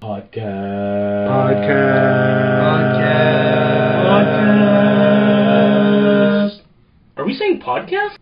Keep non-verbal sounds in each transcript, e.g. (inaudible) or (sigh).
Podcast. Podcast. Podcast. Are we saying podcast?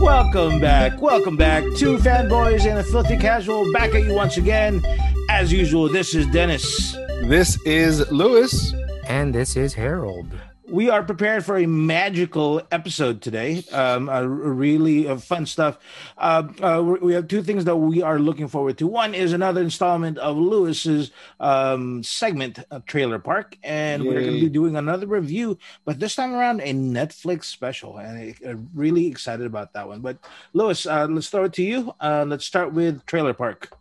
Welcome back. Welcome back to Fanboys and a Filthy Casual. Back at you once again. As usual, this is Dennis. This is Lewis. And this is Harold. We are prepared for a magical episode today. Um, a really uh, fun stuff. Uh, uh, we have two things that we are looking forward to. One is another installment of Lewis's um, segment, uh, Trailer Park, and we're going to be doing another review, but this time around a Netflix special, and I'm really excited about that one. But Lewis, uh, let's throw it to you. Uh, let's start with Trailer Park.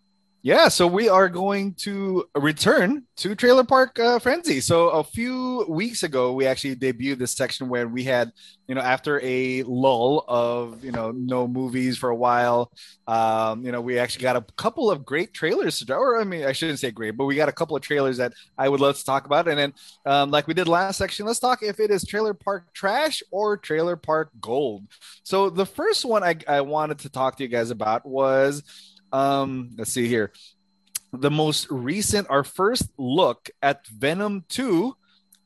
Yeah, so we are going to return to Trailer Park uh, Frenzy. So a few weeks ago, we actually debuted this section where we had, you know, after a lull of, you know, no movies for a while, um, you know, we actually got a couple of great trailers, to, or I mean, I shouldn't say great, but we got a couple of trailers that I would love to talk about. And then, um, like we did last section, let's talk if it is Trailer Park Trash or Trailer Park Gold. So the first one I, I wanted to talk to you guys about was um let's see here the most recent our first look at venom 2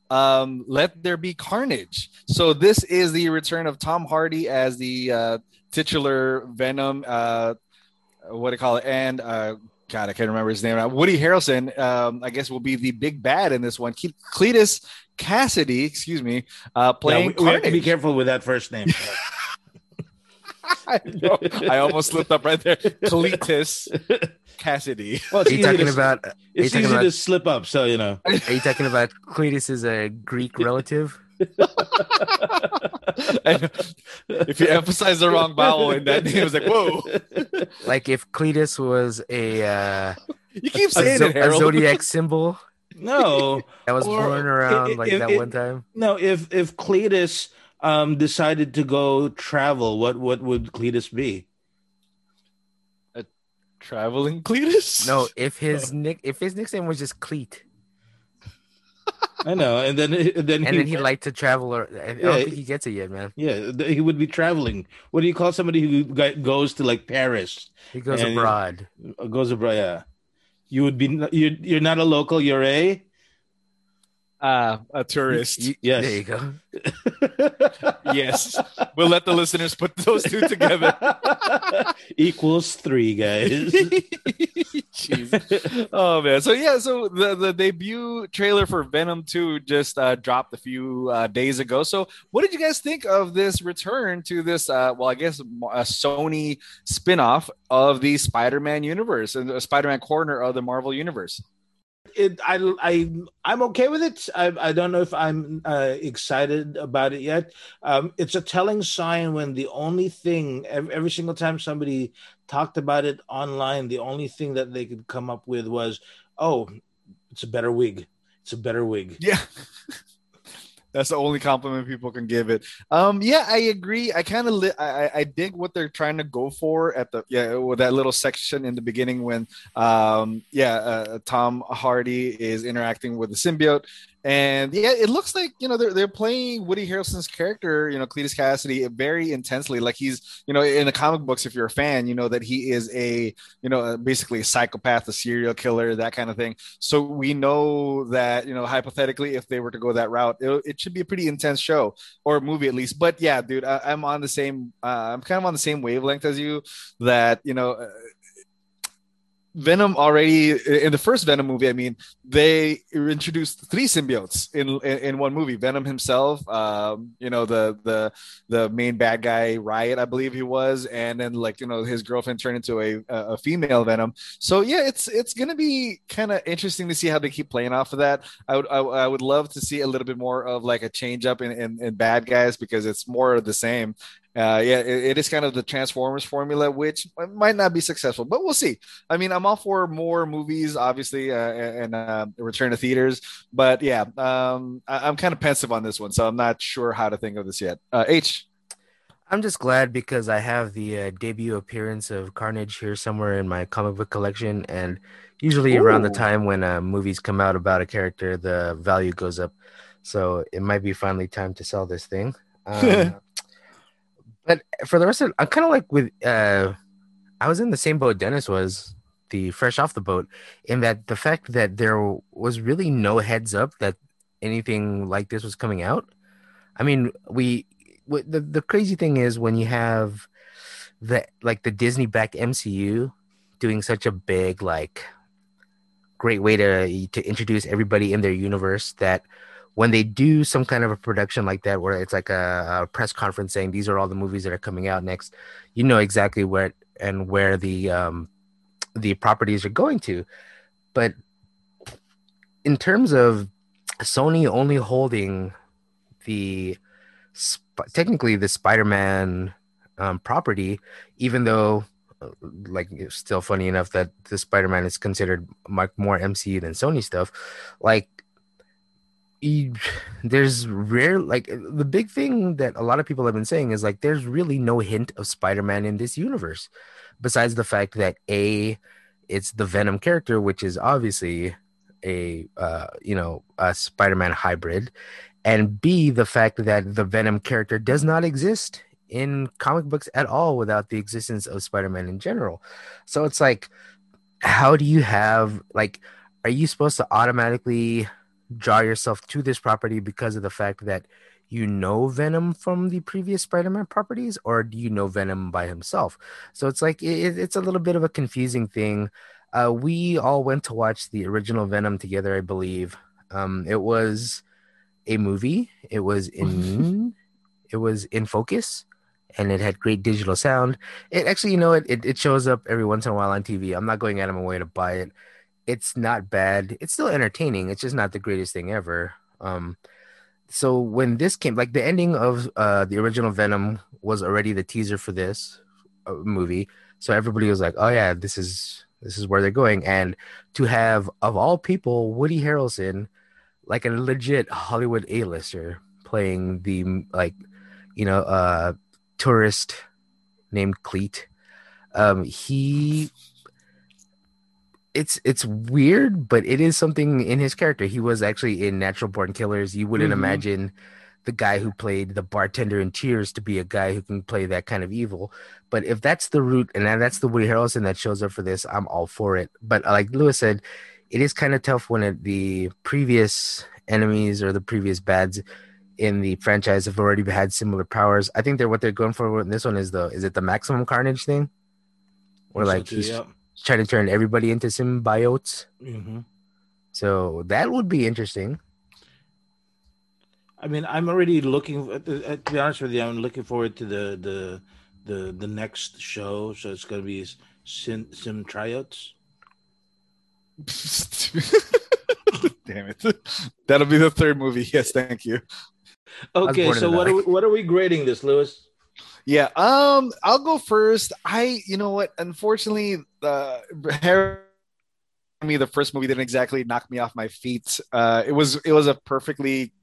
um let there be carnage so this is the return of tom hardy as the uh titular venom uh what do you call it and uh God, I can't remember his name. Woody Harrelson, um, I guess, will be the big bad in this one. Cletus Cassidy, excuse me, uh, playing. Yeah, we, we have to be careful with that first name. (laughs) I. (laughs) I almost slipped up right there. Cletus Cassidy. Well, are you talking to, about? It's easy about, to slip up, so you know. Are you talking about Cletus is a Greek (laughs) relative? if you emphasize the wrong vowel in that name, it's like whoa. (laughs) Like if Cletus was a uh, you keep saying a, it, a zodiac symbol. No, that was Or born around if- like if- that if- one time. no. If if Cletus um decided to go travel, what what would Cletus be? A traveling Cletus? No, if (laughs) his nick if his nickname was just Cleat, I know, and then and then and he, then he liked to travel, or I don't Yeah, think he gets it yet, man. yeah, he would be traveling. What do you call somebody who goes to like Paris? He goes abroad. Goes abroad. Yeah, you would be. You're you're not a local. You're a Uh, a tourist. You- yes. There you go. (laughs) yes. We'll let the listeners put those two together. (laughs) Equals three, guys. (laughs) Jeez. Oh man. So yeah, so the, the debut trailer for Venom 2 just uh, dropped a few uh, days ago. So what did you guys think of this return to this uh, well, I guess a Sony spin-off of the Spider-Man universe and the Spider-Man corner of the Marvel universe? It I I I'm okay with it. I I don't know if I'm uh, excited about it yet. Um, it's a telling sign when the only thing every, every single time somebody talked about it online, the only thing that they could come up with was, "Oh, it's a better wig. It's a better wig." Yeah. (laughs) That's the only compliment people can give it. Um, yeah, I agree. I kind of li- I, I- dig what they're trying to go for at the yeah with that little section in the beginning when um yeah uh, Tom Hardy is interacting with the symbiote and yeah it looks like you know they're they're playing Woody Harrelson's character you know Cletus Cassidy very intensely. Like he's you know in the comic books if you're a fan you know that he is a you know basically a psychopath a serial killer that kind of thing. So we know that you know hypothetically if they were to go that route it, it should be a pretty intense show or movie at least. But yeah dude I, i'm on the same uh, i'm kind of on the same wavelength as you that you know uh, Venom already in the first Venom movie. I mean, they introduced three symbiotes in in, in one movie. Venom himself, um, you know, the the the main bad guy, Riot, I believe he was, and then like you know his girlfriend turned into a a female Venom. So yeah, it's it's gonna be kind of interesting to see how they keep playing off of that. I would I, I would love to see a little bit more of like a change up in, in, in bad guys because it's more of the same. Uh, yeah, it, it is kind of the Transformers formula, which might not be successful, but we'll see. I mean, I'm all for more movies, obviously, uh, and uh, return to theaters. But yeah, um, I, am kind of pensive on this one, so I'm not sure how to think of this yet. Uh, H. I'm just glad because I have the uh, debut appearance of Carnage here somewhere in my comic book collection, and usually around the time when uh, movies come out about a character, the value goes up. So it might be finally time to sell this thing. (laughs) Um, but for the rest of, I'm kind of like with. Uh, I was in the same boat Dennis was. the fresh off the boat in that the fact that there was really no heads up that anything like this was coming out. I mean, we the the crazy thing is when you have the like the Disney back MCU doing such a big like great way to to introduce everybody in their universe that when they do some kind of a production like that where it's like a, a press conference saying these are all the movies that are coming out next you know exactly where and where the um the properties are going to. But in terms of sony only holding the technically the spider-man um, property even though uh, like it's still funny enough that the spider-man is considered more mcu than sony stuff like you, there's rare like the big thing that a lot of people have been saying is like there's really no hint of spider-man in this universe besides the fact that a it's the venom character which is obviously a uh, you know a spider-man hybrid and b the fact that the venom character does not exist in comic books at all without the existence of spider-man in general. So it's like how do you have like are you supposed to automatically draw yourself to this property because of the fact that you know Venom from the previous Spider-Man properties, or do you know Venom by himself? So it's like it, it's a little bit of a confusing thing. Uh, we all went to watch the original Venom together, I believe. Um, it was a movie. It was in (laughs) it was in focus, and it had great digital sound. It actually, you know, it, it it shows up every once in a while on TV. I'm not going out of my way to buy it it's not bad. It's still entertaining. It's just not the greatest thing ever. Um, so when this came, like the ending of uh, the original Venom was already the teaser for this uh, movie. So everybody was like, "Oh yeah, this is this is where they're going." And to have of all people, Woody Harrelson, like a legit Hollywood A-lister, playing the like, you know, uh, tourist named Cleet. Um, he it's it's weird, but it is something in his character. He was actually in Natural Born Killers. You wouldn't mm-hmm. imagine the guy who played the bartender in Cheers to be a guy who can play that kind of evil. But if that's the root and that's the Woody Harrelson that shows up for this, I'm all for it. But like Lewis said, it is kind of tough when it, the previous enemies or the previous bads in the franchise have already had similar powers. I think they're what they're going for in this one is the is it the maximum carnage thing? Or like he's, yep trying to turn everybody into symbiotes. Mm-hmm. So that would be interesting. I mean, I'm already looking. Uh, to be honest with you, I'm looking forward to the the the the next show. So it's going to be Sim, Sim Tryouts. Damn it! That'll be the third movie. Yes, thank you. Okay, so what are we, what are we grading this, Lewis? Yeah, um, I'll go first. I, you know what? Unfortunately, uh, Harry, me the first movie didn't exactly knock me off my feet. Uh, it was it was a perfectly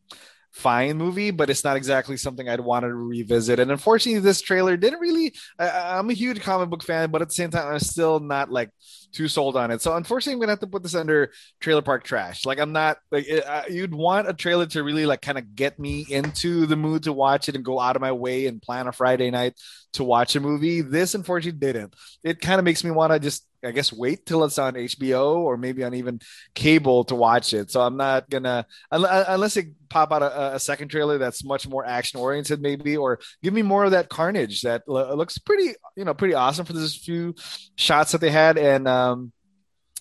fine movie, but it's not exactly something I'd want to revisit. And unfortunately, this trailer didn't really. I, I'm a huge comic book fan, but at the same time, I'm still not like too sold on it. So unfortunately, I'm gonna have to put this under trailer park trash. Like I'm not like it, uh, you'd want a trailer to really like kind of get me into the mood to watch it and go out of my way and plan a Friday night to watch a movie. This unfortunately didn't. It kind of makes me want to just I guess wait till it's on HBO or maybe on even cable to watch it. So I'm not gonna unless it pop out a, a second trailer that's much more action oriented, maybe, or give me more of that carnage that looks pretty you know pretty awesome for those few shots that they had and. Um,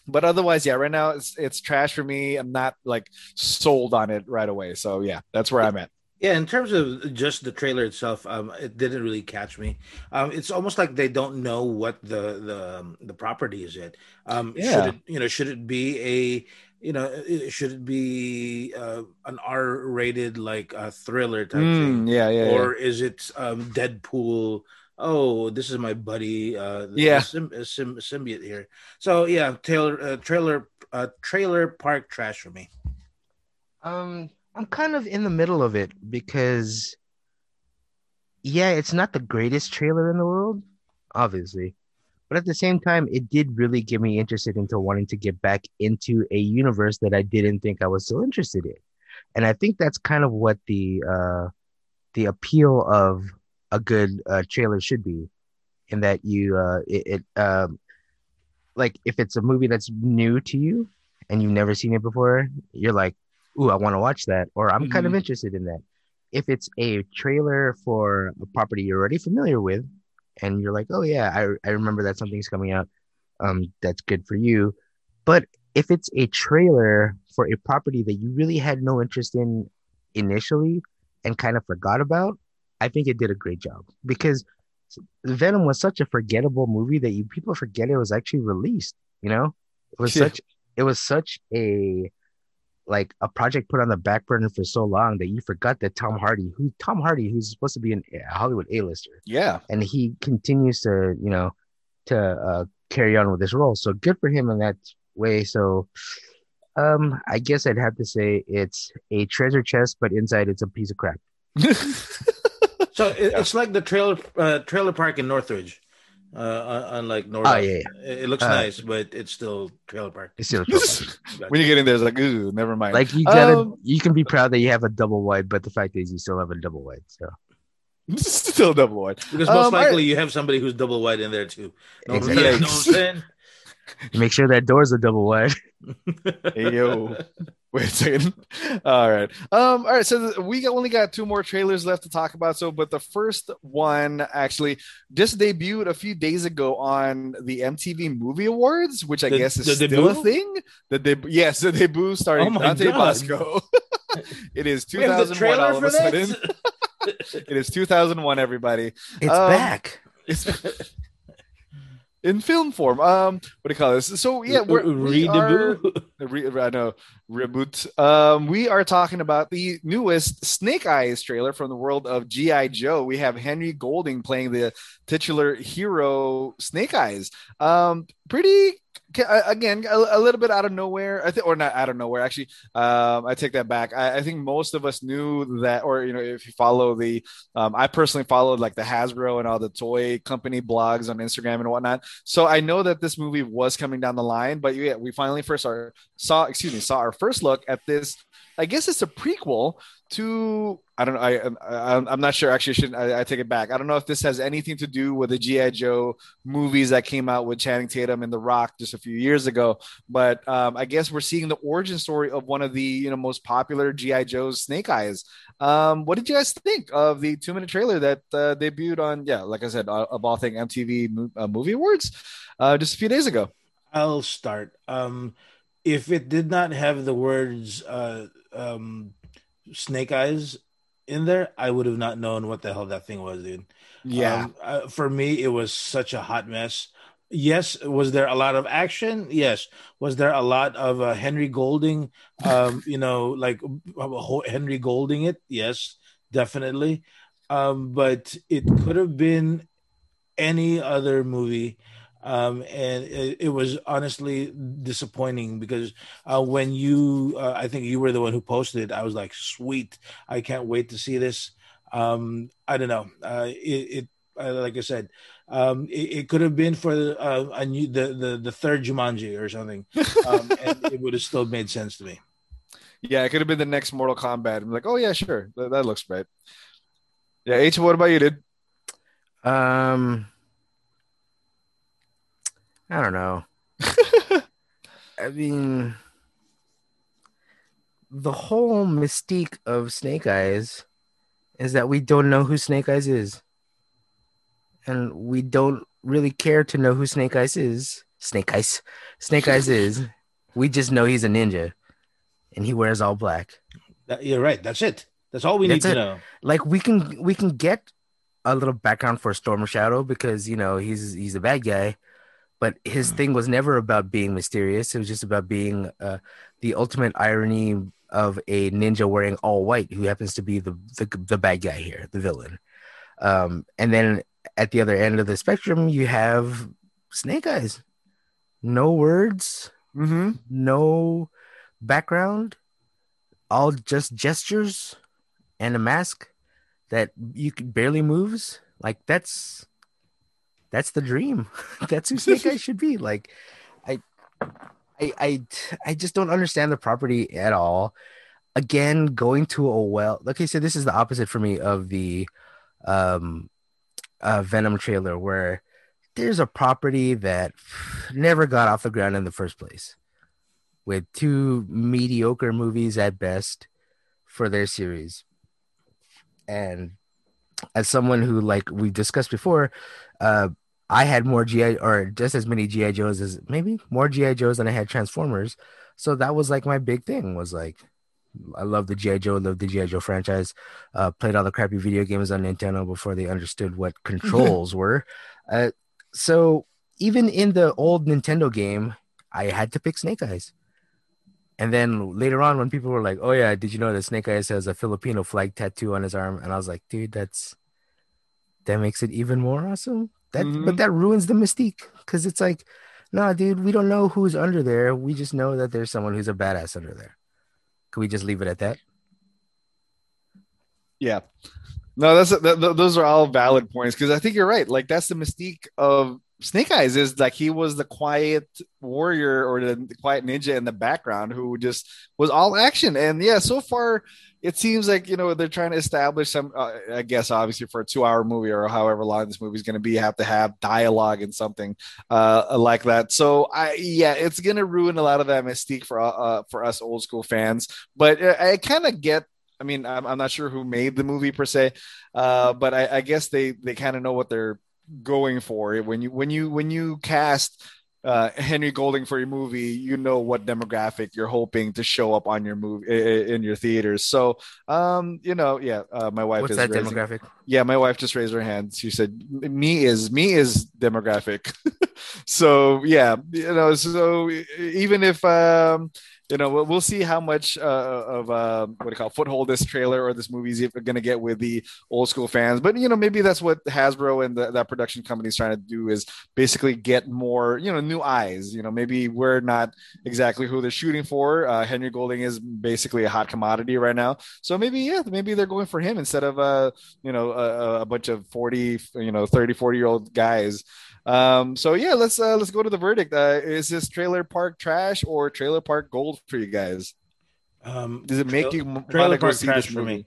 but otherwise, yeah, right now it's it's trash for me. I'm not like sold on it right away. So yeah, that's where I'm at. Yeah, in terms of just the trailer itself, um, it didn't really catch me. Um, it's almost like they don't know what the the um, the property is yet. Um, yeah. Should it, you know, should it be a you know, should it be uh, an R-rated like a thriller type mm, thing? Yeah, yeah. Or yeah. is it um, Deadpool? Oh, this is my buddy. Uh, yeah, sim- sim- symbiote here. So yeah, trailer, uh, trailer, uh, trailer park trash for me. Um, I'm kind of in the middle of it because, yeah, it's not the greatest trailer in the world, obviously, but at the same time, it did really get me interested into wanting to get back into a universe that I didn't think I was still interested in, and I think that's kind of what the uh, the appeal of a good uh, trailer should be, in that you uh, it, it um, like if it's a movie that's new to you and you've never seen it before, you're like, "Ooh, I want to watch that," or "I'm kind of Mhm. interested in that." If it's a trailer for a property you're already familiar with, and you're like, "Oh yeah, I I remember that something's coming out," um, that's good for you. But if it's a trailer for a property that you really had no interest in initially and kind of forgot about, I think it did a great job because Venom was such a forgettable movie that you people forget it was actually released. You know, it was Yeah. such it was such a like a project put on the back burner for so long that you forgot that Tom Hardy, who Tom Hardy, who's supposed to be an- a Hollywood A-lister, Yeah. and he continues to you know to uh, carry on with this role. So good for him in that way. So. Um, I guess I'd have to say it's a treasure chest, but inside it's a piece of crap. (laughs) So it, it's like the trailer uh, trailer park in Northridge, uh, on, on North. Oh yeah, yeah. It, it looks Uh, nice, but it's still trailer park. it's still trailer park. (laughs) when you get in there, it's like, ooh, never mind. Like you gotta, Um, you can be proud that you have a double wide, but the fact is you still have a double wide. So (laughs) still double wide. Because most Um, likely right. you have somebody who's double wide in there too. (laughs) Know what I'm Exactly. saying? (laughs) make sure that door's a double wide. (laughs) Hey yo, wait a second. All right, um, all right. So th- we got, only got two more trailers left to talk about. So, but the first one actually just debuted a few days ago on the MTV Movie Awards, which I The- guess is the still a thing. The deb- yes, the debut starring Oh my Dante God. Basco. (laughs) it is We have the 2001 all of a sudden. It is 2001. Everybody. It's Um, back. It's in film form. Um, what do you call this? So yeah, we're, we are, know reboot. Um, we are talking about the newest Snake Eyes trailer from the world of GI Joe. We have Henry Golding playing the titular hero Snake Eyes. Um, pretty. Again, a, a little bit out of nowhere. I think, or not out of nowhere. Actually, um, I take that back. I, I think most of us knew that, or you know, if you follow the, um, I personally followed like the Hasbro and all the toy company blogs on Instagram and whatnot. So I know that this movie was coming down the line, but yeah, we finally first our, saw, excuse me, saw our first look at this. I guess it's a prequel to I don't know. I, I I'm not sure. Actually, I should I, I take it back. I don't know if this has anything to do with the GI Joe movies that came out with Channing Tatum and The Rock just a few years ago. But um, I guess we're seeing the origin story of one of the you know most popular GI Joe's Snake Eyes. Um, what did you guys think of the two minute trailer that uh, debuted on yeah, like I said, uh, of all thing MTV mo- uh, Movie Awards uh, just a few days ago? I'll start. Um, if it did not have the words uh, um, "Snake Eyes" in there, I would have not known what the hell that thing was, dude. Yeah. Um, uh, for me, it was such a hot mess. Yes, was there a lot of action? Yes. Was there a lot of uh, Henry Golding? Um, you know, like uh, Henry Golding it? Yes, definitely. Um, but it could have been any other movie. Um, and it, it was honestly disappointing because uh, when you, uh, I think you were the one who posted I was like, sweet, I can't wait to see this. Um, I don't know. Uh, it, it uh, like I said, um, it, it could have been for uh, a new, the, the the third Jumanji or something, um, (laughs) and it would have still made sense to me. Yeah, it could have been the next Mortal Kombat. I'm like, oh yeah, sure, that, that looks right. Yeah, H. What about you, dude? Um, I don't know. (laughs) I mean, the whole mystique of Snake Eyes is that we don't know who Snake Eyes is, and we don't really care to know who Snake Eyes is. Snake Eyes, Snake Eyes is. (laughs) We just know he's a ninja, and he wears all black. That, you're right. That's it. That's all we That's need it. to know. like we can we can get a little background for Storm Shadow because you know he's he's a bad guy, but his thing was never about being mysterious. It was just about being uh, the ultimate irony of a ninja wearing all white who happens to be the the, the bad guy here, the villain. Um, and then at the other end of the spectrum, you have Snake Eyes. No words, Mm-hmm. no background, all just gestures and a mask that you can barely moves. Like that's that's the dream. (laughs) that's who Snake Eyes should be. Like I I I I just don't understand the property at all. Again, going to a well I said, this is the opposite for me of the um uh Venom trailer where there's a property that never got off the ground in the first place with two mediocre movies at best for their series. And as someone who, like we discussed before, uh, I had more GI or just as many GI Joes as maybe more GI Joes than I had Transformers. So that was like my big thing was like I love the GI Joe, love the GI Joe franchise. Uh, played all the crappy video games on Nintendo before they understood what (laughs) controls were. Uh, so even in the old Nintendo game, I had to pick Snake Eyes. And then later on, when people were like, "Oh yeah, did you know that Snake Eyes has a Filipino flag tattoo on his arm?" and I was like, "Dude, that's that makes it even more awesome." That Mhm. but that ruins the mystique because it's like, nah, dude, we don't know who's under there. We just know that there's someone who's a badass under there. Can we just leave it at that? Yeah. No, that's th- th- those are all valid points because I think you're right. Like that's the mystique of Snake Eyes is like he was the quiet warrior or the, the quiet ninja in the background who just was all action. And yeah, so far it seems like you know they're trying to establish some. Uh, I guess obviously for a two-hour movie or however long this movie is going to be, have to have dialogue and something uh, like that. So I yeah, it's going to ruin a lot of that mystique for uh, for us old school fans. But uh, I kind of get I mean, I'm, I'm not sure who made the movie per se, uh, but I, I guess they they kind of know what they're going for when you when you when you cast uh, (laughs) Henry Golding for your movie, you know what demographic you're hoping to show up on your movie in your theaters. So, um, you know, yeah, uh, my wife What's is that raising, demographic? yeah, my wife just raised her hand. She said, "Me is me is demographic." (laughs) so yeah, you know, so even if um, you know, we'll, we'll see how much uh, of uh, what do you call it, foothold this trailer or this movie is going to get with the old school fans. But you know, maybe that's what Hasbro and the, that production company is trying to do is basically get more, you know, new eyes. You know, maybe we're not exactly who they're shooting for. Uh, Henry Golding is basically a hot commodity right now, so maybe yeah, maybe they're going for him instead of uh, you know, a, a bunch of 40, you know, 30, 40 year old guys. Um, so yeah, let's uh, let's go to the verdict. Uh, is this trailer park trash or trailer park gold for you guys? Um, Does it make trail- you trailer park trash this for me?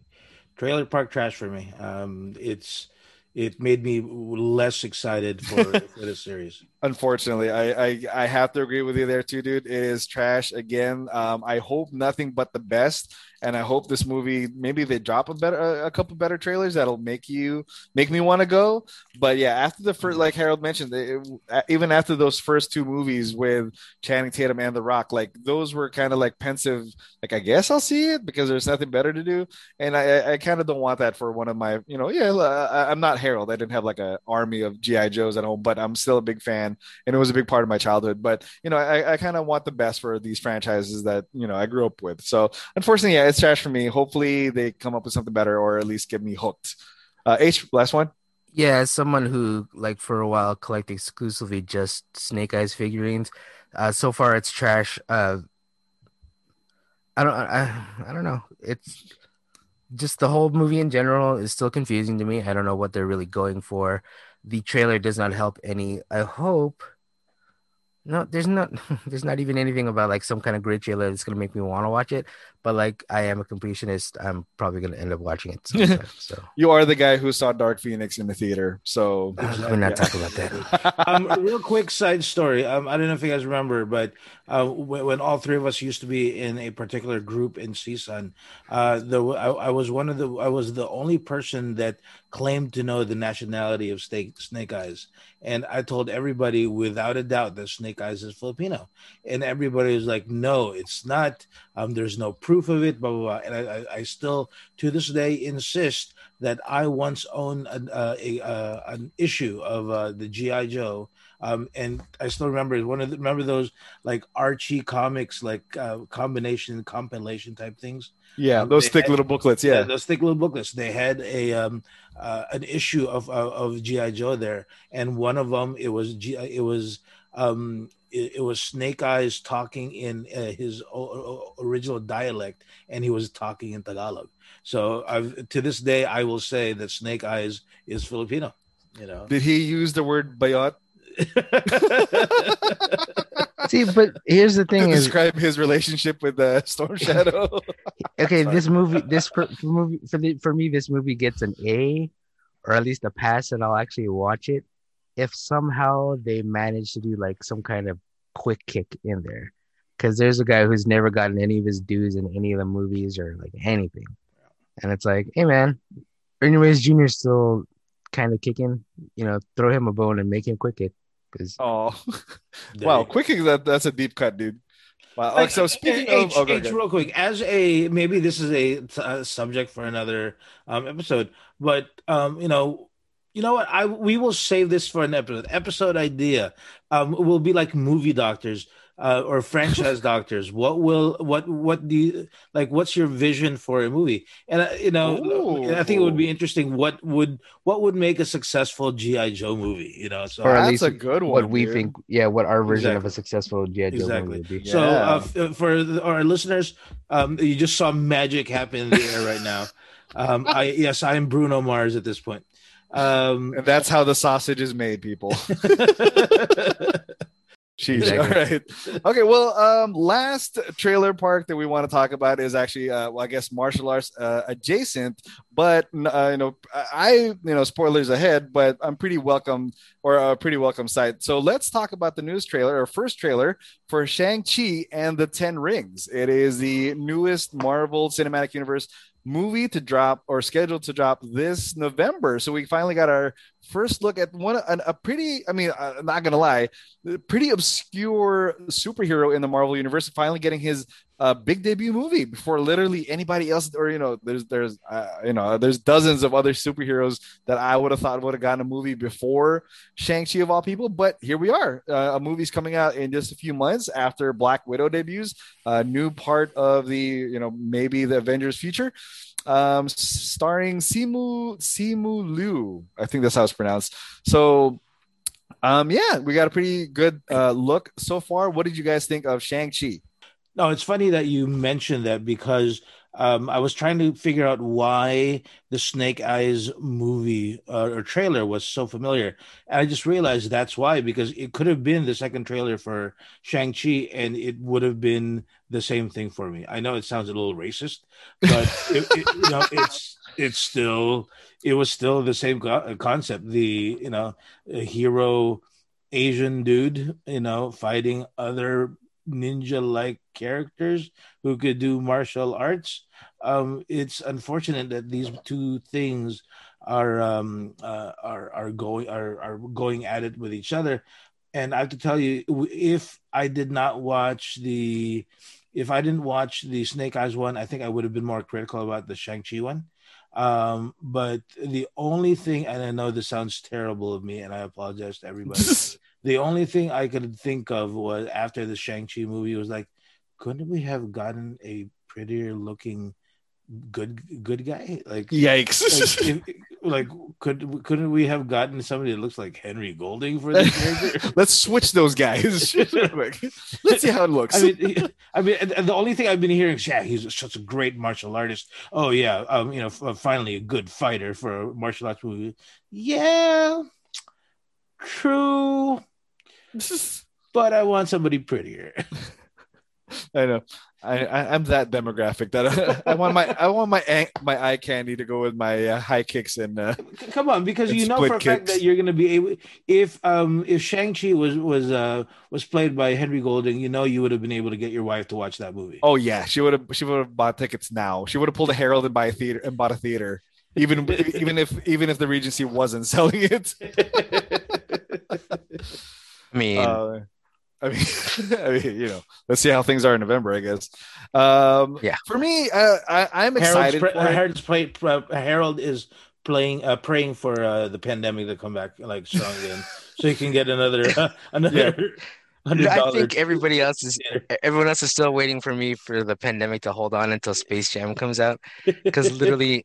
Trailer park trash for me. Um, it's it made me less excited for (laughs) for the series. Unfortunately, I, I I have to agree with you there too, dude. It is trash again. Um, I hope nothing but the best, and I hope this movie maybe they drop a better a, couple better trailers that'll make you make me want to go. But yeah, after the first, like Harold mentioned, it, even after those first two movies with Channing Tatum and The Rock, like those were kind of like pensive. Like I guess I'll see it because there's nothing better to do, and I I kind of don't want that for one of my you know yeah I, I'm not Harold. I didn't have like an army of GI Joes at home, but I'm still a big fan and it was a big part of my childhood. But you know, I, I kind of want the best for these franchises that you know I grew up with. So unfortunately, yeah, it's trash for me. Hopefully, they come up with something better or at least get me hooked. Uh, H, last one. Yeah, as someone who like for a while collected exclusively just Snake Eyes figurines, uh, so far it's trash. Uh, I don't, I, I don't know. It's just the whole movie in general is still confusing to me. I don't know what they're really going for. The trailer does not help any. I hope. No, there's not. (laughs) There's not even anything about like some kind of great trailer that's gonna make me want to watch it. But like, I am a completionist. I'm probably gonna end up watching it. (laughs) Sometime, so You are the guy who saw Dark Phoenix in the theater. So we're not yeah. talking about that. (laughs) um, real quick side story. Um, I don't know if you guys remember, but uh, when, all three of us used to be in a particular group in CSUN, uh, the I, I was one of the I was the only person that claimed to know the nationality of Snake Snake Eyes, and I told everybody without a doubt that Snake Eyes is Filipino, and everybody was like, "No, it's not. Um, there's no proof of it." Blah blah blah. And I, I, I still to this day insist that I once owned an, uh, a uh, an issue of uh, the GI Joe, um, and I still remember one of the, remember those like Archie comics, like uh, combination compilation type things. yeah, Um, those thick had- little booklets. Yeah, those thick little booklets. They had a um, uh, an issue of of, of GI Joe there, and one of them it was G, it was um, it, it was Snake Eyes talking in uh, his o- original dialect, and he was talking in Tagalog. So I've, to this day, I will say that Snake Eyes is Filipino. You know. did he use the word bayot (laughs) See, but here's the thing: is describe his relationship with uh, Storm (laughs) Shadow? okay, this movie, this for, for movie for the, for me, this movie gets an A, or at least a pass, and I'll actually watch it. if somehow they manage to do like some kind of quick kick in there, because there's a guy who's never gotten any of his dues in any of the movies or like anything, and it's like, hey man, Ernie Reyes Jr. still kind of kicking. You know, throw him a bone and make him quick kick. Because Oh, (laughs) wow, quicking that that's a deep cut, dude. Wow. Like, so speaking H, of, oh, H, real quick, as a maybe this is a, a subject for another um, episode, but um, you know, you know what? I we will save this for an episode. Episode idea um, will be like movie doctors uh, or franchise (laughs) doctors. What will what what do you like? What's your vision for a movie? And uh, you know, Ooh. I think it would be interesting. What would what would make a successful GI Joe movie? You know, so Or at That's least a good one. what we dude. think, yeah, what our version of a successful G.I. Joe Exactly. movie would be. So Yeah. uh, f- for the, our listeners, um, you just saw magic happen in the air right now. Um, I yes, I am Bruno Mars at this point. Um, And that's how the sausage is made, people. (laughs) (laughs) Jeez. All right. Okay. Well, um, last trailer park that we want to talk about is actually, uh, well, I guess martial arts uh, adjacent, but uh, you know, I, you know, spoilers ahead, but I'm pretty welcome or a pretty welcome sight. So let's talk about the news trailer or first trailer for Shang Chi and the Ten Rings. It is the newest Marvel Cinematic Universe movie to drop or scheduled to drop this November. So we finally got our first look at one an, a pretty I mean I'm not gonna lie pretty obscure superhero in the Marvel universe finally getting his uh, big debut movie before literally anybody else or you know there's there's uh, you know there's dozens of other superheroes that I would have thought would have gotten a movie before Shang-Chi of all people but here we are. Uh, a movie's coming out in just a few months after Black Widow debuts a new part of the you know maybe the Avengers future um, starring Simu Simu Liu. I think that's how it's pronounced. So, um, yeah, we got a pretty good uh, look so far. What did you guys think of Shang Chi? no, it's funny that you mentioned that because um, I was trying to figure out why the Snake Eyes movie uh, or trailer was so familiar, and I just realized that's why because it could have been the second trailer for Shang Chi, and it would have been the same thing for me. I know it sounds a little racist, but it, it, you know, it's it's still it was still the same co- concept. The you know hero Asian dude, you know, fighting other ninja like characters who could do martial arts. Um, it's unfortunate that these two things are um, uh, are are going are are going at it with each other. And I have to tell you, if I did not watch the, if I didn't watch the Snake Eyes one, I think I would have been more critical about the Shang Chi one. Um, but the only thing, and I know this sounds terrible of me, and I apologize to everybody. (laughs) the only thing I could think of was after the Shang Chi movie was like, couldn't we have gotten a prettier looking good good guy? Like, Yikes! like, if, like could couldn't we have gotten somebody that looks like Henry Golding for this character? (laughs) Let's switch those guys. (laughs) Let's see how it looks. I mean, I mean, the only thing I've been hearing is, yeah, he's such a great martial artist. Oh yeah, um, you know, f- finally a good fighter for a martial arts movie. Yeah, true, (laughs) but I want somebody prettier. (laughs) I know. I, I I'm that demographic that (laughs) I, want my I want my my eye candy to go with my uh, high kicks and uh, Come on, because you know for a fact that you're going to be able. If um if Shang Chi was was uh was played by Henry Golding, you know you would have been able to get your wife to watch that movie. oh yeah, she would have she would have bought tickets now. She would have pulled a Harold and buy a theater and bought a theater, even even if even if the Regency wasn't selling it. I mean, Uh, I mean, (laughs) I mean, you know, let's see how things are in November, I guess. Um, Yeah. For me, uh, I, I'm excited. pra- for. Harold's play, uh, Harold is playing uh, praying for uh, the pandemic to come back like strong again, so he can get another uh, (laughs) another hundred I think everybody else is everyone else is still waiting for me for the pandemic to hold on until Space Jam comes out because literally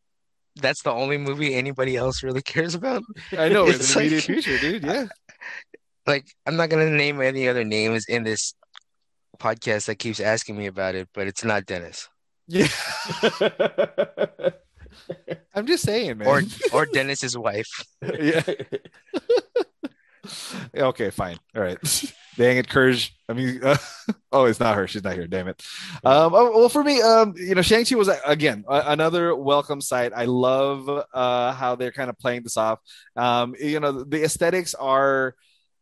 that's the only movie anybody else really (laughs) cares about. I know in It's the immediate future, dude. Yeah. Like I'm not gonna name any other names in this podcast that keeps asking me about it, but it's not Dennis Yeah. (laughs) I'm just saying, man. or or Dennis's wife. (laughs) yeah. Okay, fine. All right. (laughs) Dang it, Courage. I mean, uh, Oh, it's not her. She's not here. Damn it. Um, oh, well, for me, um, you know, Shang Chi was again a- another welcome sight. I love uh, how they're kind of playing this off. Um, you know, the aesthetics are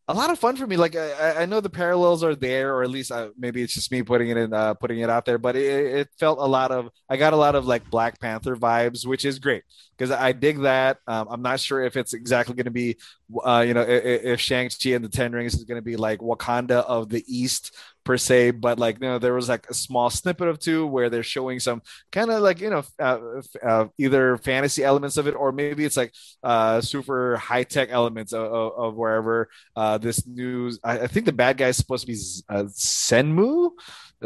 a lot of fun for me. Like I, I know the parallels are there, or at least uh, maybe it's just me putting it in, uh, putting it out there. But it, it, felt a lot of. I got a lot of like Black Panther vibes, which is great because I dig that. Um, I'm not sure if it's exactly going to be, uh, you know, if, if Shang Chi and the Ten Rings is going to be like Wakanda of the East per se, but like you know, there was like a small snippet of two where they're showing some kind of like you know uh, uh, either fantasy elements of it or maybe it's like uh, super high tech elements of, of, of wherever uh, this news. I, I, think the bad guy is supposed to be uh, Senmu,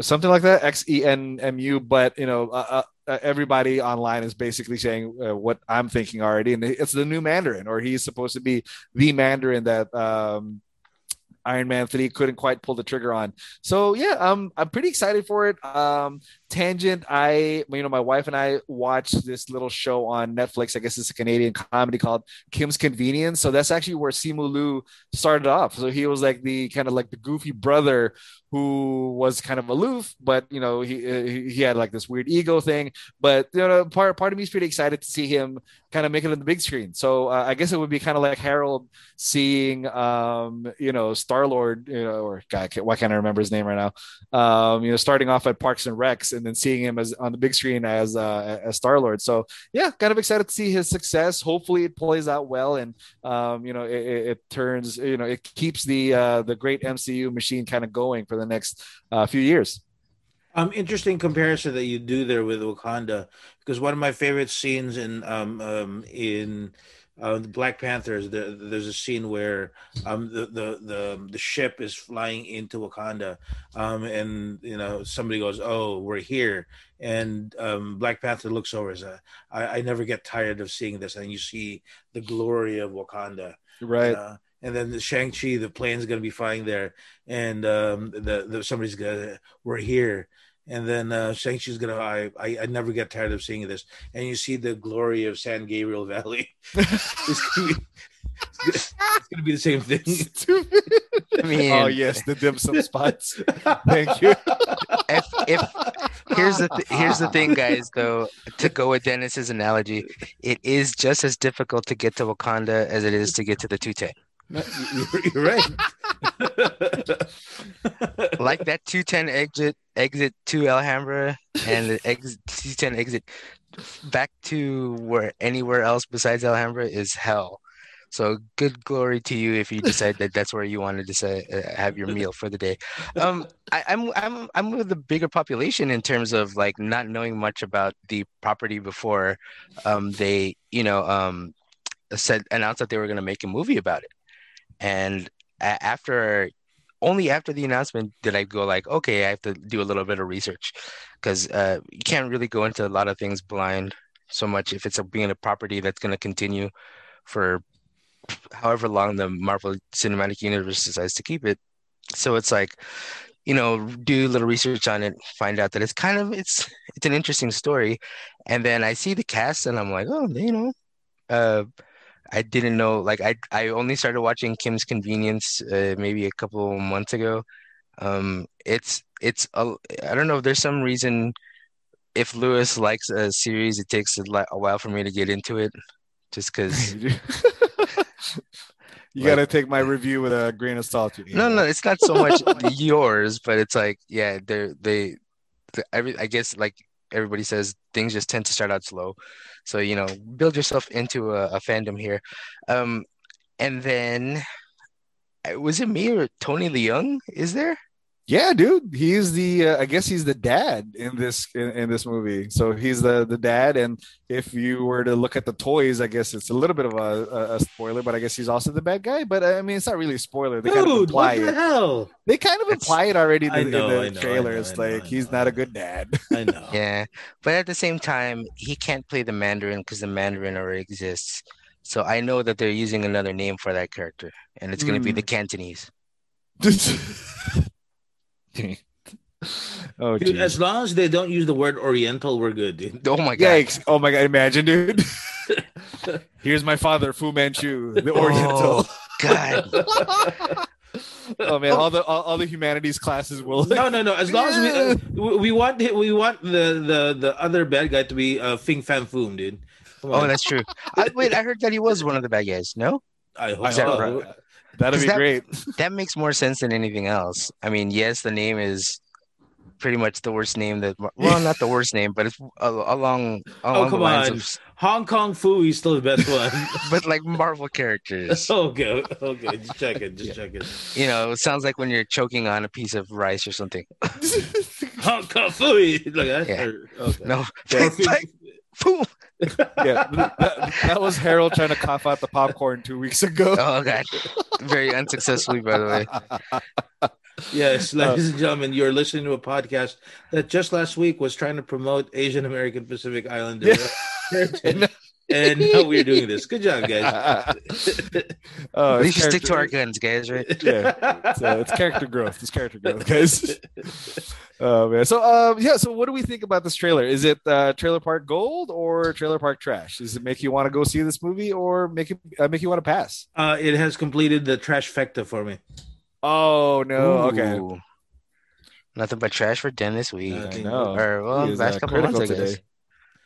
something like that, X E N M U. But you know, uh, uh, everybody online is basically saying uh, what I'm thinking already, and it's the new Mandarin, or he's supposed to be the Mandarin that um, Iron Man 3 couldn't quite pull the trigger on. So yeah, um, I'm pretty excited for it. Um, tangent, I you know my wife and I watched this little show on Netflix. I guess it's a Canadian comedy called Kim's Convenience. So that's actually where Simu Liu started off. So he was like the kind of like the goofy brother who was kind of aloof, but you know he he had like this weird ego thing. But you know part part of me is pretty excited to see him kind of make it on the big screen. So uh, I guess it would be kind of like Harold seeing um you know Star Lord you know or God why can't I remember his name right now um you know starting off at Parks and Recs and then seeing him as on the big screen as uh, as Star Lord. So yeah, kind of excited to see his success. Hopefully it plays out well and um you know it, it turns you know it keeps the uh the great MCU machine kind of going for the the next uh, few years. Um, interesting comparison that you do there with Wakanda, because one of my favorite scenes in um, um in uh, the Black Panthers, the, there's a scene where um the, the the the ship is flying into Wakanda, um and you know somebody goes, "Oh, we're here," and um Black Panther looks over as "I never get tired of seeing this, and you see the glory of Wakanda, right? Uh, and then the Shang Chi, the plane's gonna be flying there, and um, the, the somebody's gonna we're here, and then uh, Shang Chi's gonna I, I, I never get tired of seeing this, and you see the glory of San Gabriel Valley. (laughs) it's, gonna be, it's gonna be the same thing. I mean, oh yes, the dim sum spots. Thank you. If if here's the th- here's the thing, guys. Though to go with Dennis's analogy, it is just as difficult to get to Wakanda as it is to get to the Tute. You're right. (laughs) like that 210 exit exit to Alhambra and the exit 210 exit back to where anywhere else besides Alhambra is hell. So good glory to you if you decide that that's where you want to decide uh, have your meal for the day. Um, I, I'm I'm I'm with the bigger population in terms of like not knowing much about the property before um, they you know um, said announced that they were going to make a movie about it. And after only after the announcement did I go like, okay, I have to do a little bit of research because uh, you can't really go into a lot of things blind so much if it's a, being a property that's going to continue for however long the Marvel Cinematic Universe decides to keep it. So it's like, you know, do a little research on it, find out that it's kind of it's it's an interesting story, and then I see the cast and I'm like, oh, you know, uh, I didn't know like I I only started watching Kim's Convenience uh, maybe a couple months ago. Um, it's it's a, I don't know if there's some reason if Lewis likes a series, it takes a, a while for me to get into it, just because. (laughs) you like, got to take my review with a grain of salt. No, no, it's not so much (laughs) yours, but it's like, yeah, they're they, every I guess like everybody says, things just tend to start out slow. So you know, build yourself into a, a fandom here. Um, and then uh, was it me or Tony Leung? Is there? yeah dude he's the uh, i guess he's the dad in this in, in, this movie. So he's the the dad and if you were to look at the toys i guess it's a little bit of a, a spoiler but i guess he's also the bad guy. But uh, i mean it's not really a spoiler. They dude, kind of imply what the hell? they kind of imply it already in, know, in the trailer it's like he's not a good dad. I know. (laughs) Yeah but at the same time he can't play the mandarin because the mandarin already exists. So i know that they're using another name for that character and it's going to mm. be hmm. the cantonese. (laughs) (laughs) Oh, dude, as long as they don't use the word Oriental, we're good, dude. Oh my god! Yikes. Oh my god! Imagine, dude. (laughs) Here's my father, Fu Manchu, the oh. Oriental. Oh, (laughs) god. oh man, all the all, all, the humanities classes will. No, no, no. As long as we uh, we want we want the the the other bad guy to be uh, Fin Fang Foom, dude. Oh, that's true. I, wait, I heard that he was one of the bad guys. No, I hope. Right? That'd be that- great. (laughs) that makes more sense than anything else. I mean, yes, the name is pretty much the worst name that. Well, not the worst name, but it's a- along oh, along the come lines on. of. Hong Kong Fu is still the best one. (laughs) But like Marvel characters, (laughs) oh, okay, okay, oh, just check it, just check it. you know, it sounds like when you're choking on a piece of rice or something. Hong Kong Fu, like that. Yeah. Or- okay. No, Or Fing- Boom. (laughs) yeah, that, that was Harold trying to cough out the popcorn two weeks ago. Oh god, very unsuccessfully, by the way. Yes, uh, ladies and gentlemen, you're listening to a podcast that just last week was trying to promote Asian American Pacific Islander (laughs) Yeah. (laughs) heritage, and now we're doing this. Good job, guys. (laughs) oh, At it's least you stick to our guns, guys. Right? (laughs) yeah, it's, uh, it's character growth. It's character growth, guys. (laughs) Oh man. So um yeah, so what do we think about this trailer? Is it uh trailer park gold or trailer park trash? Does it make you want to go see this movie or make it uh, make you want to pass? Uh, it has completed the trash factor for me. Oh no. Okay. Nothing but trash for Den this week. Uh, I know. Or well, last uh, couple of months, I guess. today.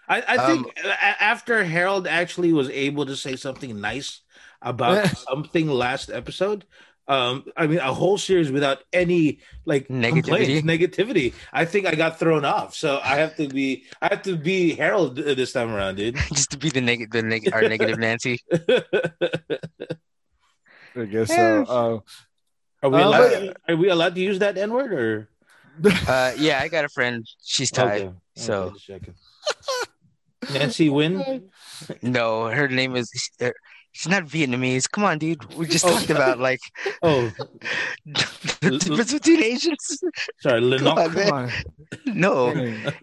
I, I Um, think a- after Harold actually was able to say something nice about something last episode, um, I mean, a whole series without any like Negativity. negativity. I think I got thrown off, so I have to be, I have to be Harold uh, this time around, dude. (laughs) Just to be the negative, the neg- our negative Nancy. (laughs) I guess so. Uh, Are we Uh, allowed? but- are we allowed to use that N word or? Uh, yeah, I got a friend. She's Thai. Okay, so- okay, just checking. (laughs) Nancy Nguyen. No, her name is. uh, She's not Vietnamese. Come on, dude. We just Oh. talked about like (laughs) Oh, (laughs) the difference between Asians. sorry, Come Lennox. on, come man. on. No,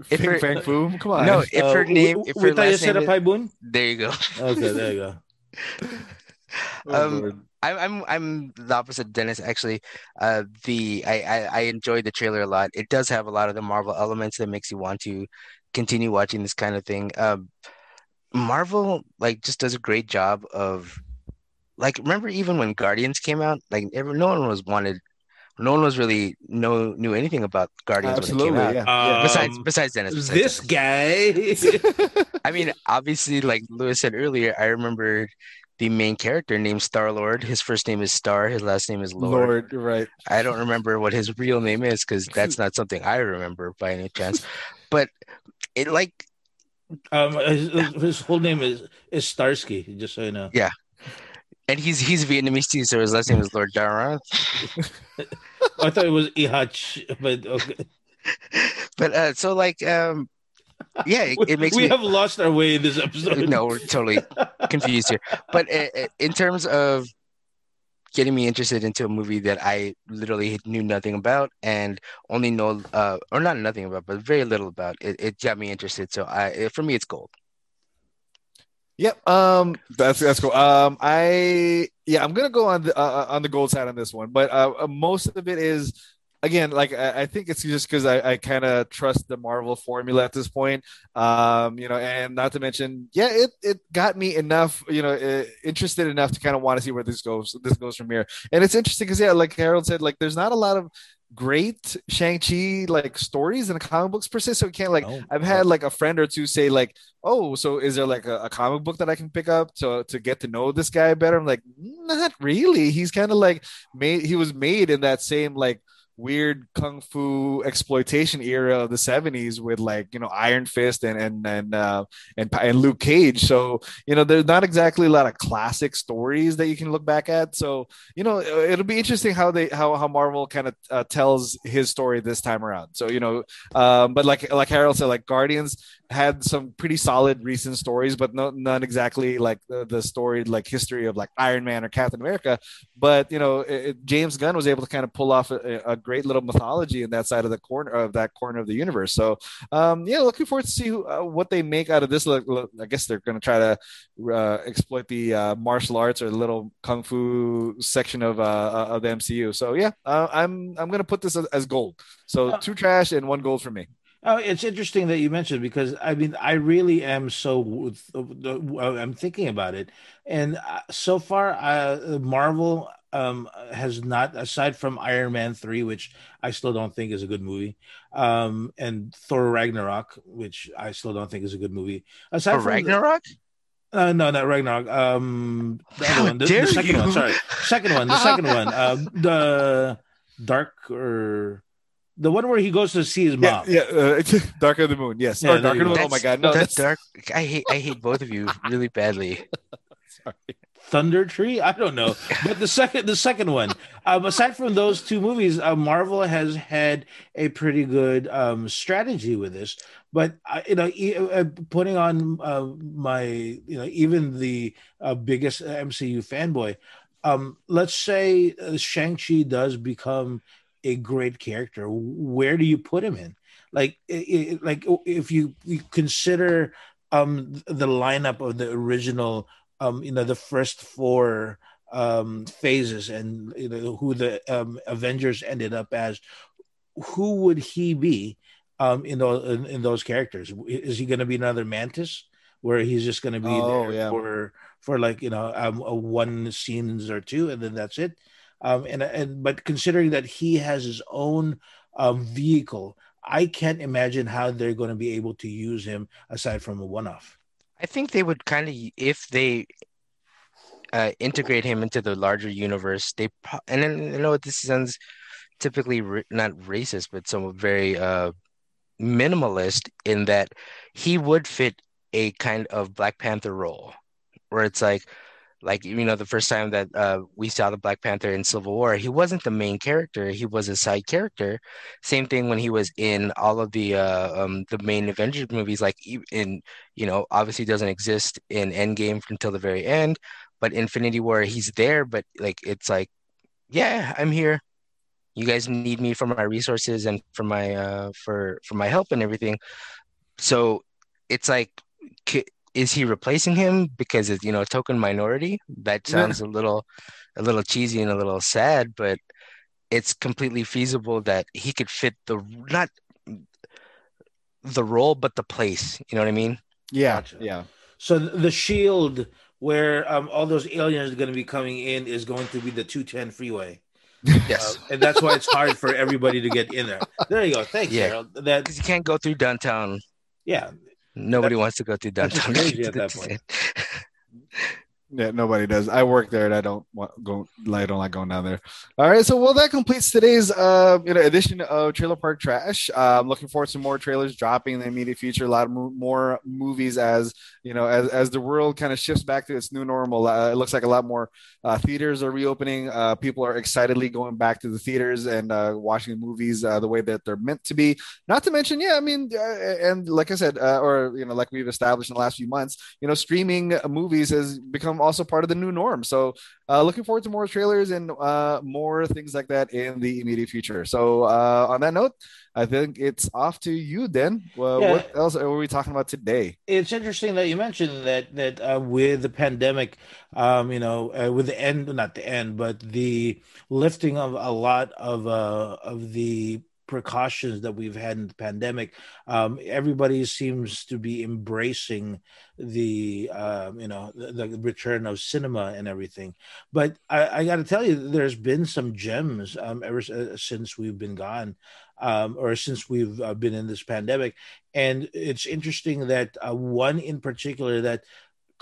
If Fing her- Fang Foom. Come on. no. If Uh, her name, we- if we her thought you last said name, a is, Paibun? there you go. Okay, there you go. Oh, (laughs) um, Lord. I'm I'm I'm the opposite, of Dennis. Actually, uh, the I, I I enjoyed the trailer a lot. It does have a lot of the Marvel elements that makes you want to continue watching this kind of thing. Um, Marvel like just does a great job of like remember even when Guardians came out, like every, no one was wanted, no one was really no knew anything about Guardians Absolutely. when it came out. Yeah. Um, Besides besides Dennis, besides this Dennis. guy. (laughs) I mean, obviously, like Lewis said earlier, I remember the main character named Star Lord. His first name is Star. His last name is Lord. Lord, right. I don't remember what his real name is because that's not something I remember by any chance. (laughs) But it like um, his, his whole name is is Starsky. Just so you know. Yeah. And he's he's Vietnamese too, so his last name is Lord Daran. (laughs) I thought it was Ihach, but okay. (laughs) But uh so like um yeah, it, it makes we me have lost our way in this episode. no, we're totally confused here. But uh, uh, in terms of getting me interested into a movie that I literally knew nothing about and only know, uh, or not nothing about, but very little about, it, it got me interested. So I, it, for me, it's gold. Yep. Um, that's that's cool. Um, I yeah, I'm gonna go on the uh, on the gold side on this one, but uh, uh, most of it is again like I, I think it's just because I, I kind of trust the Marvel formula at this point. Um, you know, and not to mention, yeah, it it got me enough, you know, uh, interested enough to kind of want to see where this goes. This goes from here, and it's interesting because yeah, like Harold said, like there's not a lot of great Shang-Chi like stories in the comic books per se. So we can't like No. I've had like a friend or two say like, "Oh, so is there like a, a comic book that I can pick up to to get to know this guy better?" I'm like, "Not really. He's kind of like made. He was made in that same like weird kung fu exploitation era of the 70s with like you know Iron Fist and and and uh, and and Luke Cage. So you know there's not exactly a lot of classic stories that you can look back at. So you know it'll be interesting how they how how Marvel kind of uh, tells his story this time around. So you know, um, but like like Harold said, like Guardians had some pretty solid recent stories, but no, not exactly like the, the story like history of like Iron Man or Captain America. But you know, it, it- James Gunn was able to kind of pull off a, a great little mythology in that side of the corner of that corner of the universe. So um, yeah, looking forward to see who, uh, what they make out of this. Look, look, I guess they're going to try to uh, exploit the uh, martial arts or the little kung fu section of uh, of the MCU. So yeah, uh, I'm I'm going to put this as, as gold. So two trash and one gold for me. Oh, it's interesting that you mentioned because I mean I really am so I'm thinking about it, and uh, so far uh, Marvel um, has not, aside from Iron Man three, which I still don't think is a good movie, um, and Thor Ragnarok, which I still don't think is a good movie. Aside For from the- Ragnarok? uh, no, not Ragnarok. Um, the other one, the, the second you. one. Sorry, second one. The second one. (laughs) Um, the Dark or the one where he goes to see his mom. yeah. Uh, (laughs) Dark of the Moon. Yes. Yeah, or Dark of the. Moon. Oh my God. No, that's that's dark. I hate I hate both of you really badly. sorry. (laughs) Thunder Tree. I don't know, but the second, the second one. Um, aside from those two movies, uh, Marvel has had a pretty good um, strategy with this. But uh, you know, e- uh, putting on uh, my, you know, even the uh, biggest MCU fanboy. Um, let's say uh, Shang Chi does become a great character. Where do you put him in? Like, i i like if you, you consider um, the lineup of the original um, you know, the first four um, phases and you know who the um, Avengers ended up as. Who would he be um, in those in, in those characters? Is he going to be another Mantis, where he's just going to be Oh, there yeah. for for like you know um, a one scenes or two, and then that's it. Um, and and but considering that he has his own um, vehicle, I can't imagine how they're going to be able to use him aside from a one off. I think they would kind of if they uh, integrate him into the larger universe. They pro- and then you know this sounds typically ra- not racist, but some very uh, minimalist in that he would fit a kind of Black Panther role, where it's like. Like you know, the first time that uh, we saw the Black Panther in Civil War, he wasn't the main character; he was a side character. Same thing when he was in all of the uh, um, the main Avengers movies, like in you know, obviously doesn't exist in Endgame until the very end, but Infinity War, he's there, but like it's like, yeah, I'm here. You guys need me for my resources and for my uh for for my help and everything. So it's like, is he replacing him because it's you know a token minority? That sounds a little a little cheesy and a little sad, but it's completely feasible that he could fit the not the role but the place. You know what I mean? Yeah. Gotcha. Yeah. So the shield where um, all those aliens are going to be coming in is going to be the 210 freeway. Yes. Uh, and that's why it's hard for everybody to get in there. There you go. Thanks, Yeah. Harold. That Because you can't go through downtown. yeah. Nobody wants to go through (laughs) downtown. at that point. (laughs) Yeah, nobody does. I work there, and I don't want go. I don't like going down there. All right, so well, that completes today's uh, you know edition of Trailer Park Trash. Uh, I'm looking forward to more trailers dropping in the immediate future. A lot of mo- more movies as you know as as the world kind of shifts back to its new normal. Uh, it looks like a lot more uh, theaters are reopening. Uh, people are excitedly going back to the theaters and uh, watching movies uh, the way that they're meant to be. Not to mention, yeah, I mean, uh, and like I said, uh, or you know, like we've established in the last few months, you know, streaming movies has become also part of the new norm. So, uh, looking forward to more trailers and uh, more things like that in the immediate future. So, uh, on that note, I think it's off to you, then. Well, Yeah. What else are we talking about today? It's interesting that you mentioned that that uh, with the pandemic, um, you know, uh, with the end, not the end, but the lifting of a lot of uh, of the precautions that we've had in the pandemic, um, everybody seems to be embracing the um, you know the, the return of cinema and everything. But I, I got to tell you, there's been some gems um, ever uh, since we've been gone, um, or since we've uh, been in this pandemic. And it's interesting that uh, one in particular that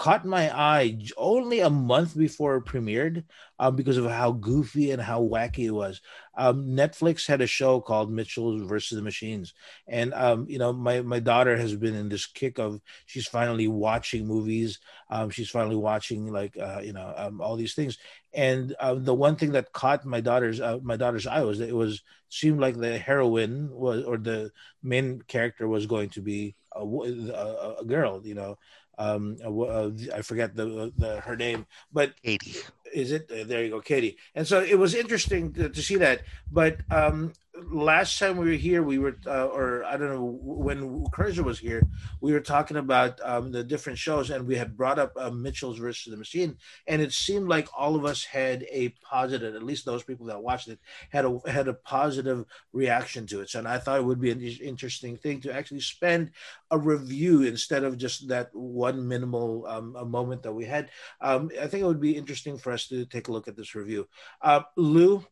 caught my eye only a month before it premiered um, because of how goofy and how wacky it was. Um, Netflix had a show called Mitchell versus the Machines, and um, you know my my daughter has been in this kick of she's finally watching movies. Um, she's finally watching like uh, you know um, all these things, and uh, the one thing that caught my daughter's uh, my daughter's eye was that it was seemed like the heroine was or the main character was going to be a, a, a girl, you know. Um, uh, I forget the, the her name, but Katie. is it uh, there you go katie and so it was interesting to, to see that but um last time we were here, we were, uh, or I don't know, when Curzon was here, we were talking about um, the different shows, and we had brought up uh, Mitchell's versus the Machine, and it seemed like all of us had a positive, at least those people that watched it had a had a positive reaction to it. So, and I thought it would be an interesting thing to actually spend a review instead of just that one minimal um, moment that we had. Um, I think it would be interesting for us to take a look at this review. Uh, Lou,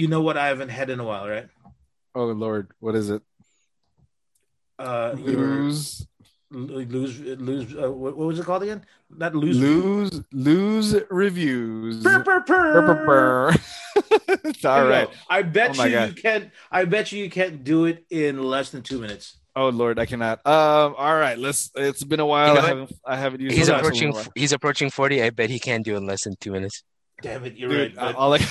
you know what I haven't had in a while, right? Oh Lord, what is it? Uh, lose, lose, lose. Uh, what, what, was it called again? Not lose, lose, lose reviews. Purr, purr, purr. Purr, purr, (laughs) All right. I bet oh you God. you can't. I bet you you can't do it in less than two minutes. Oh Lord, I cannot. Um, all right, let's. It's been a while. You know I haven't. I haven't used. He's approaching. He's approaching forty. I bet he can do it in less than two minutes. Damn it, you're Dude, right. All I, (laughs)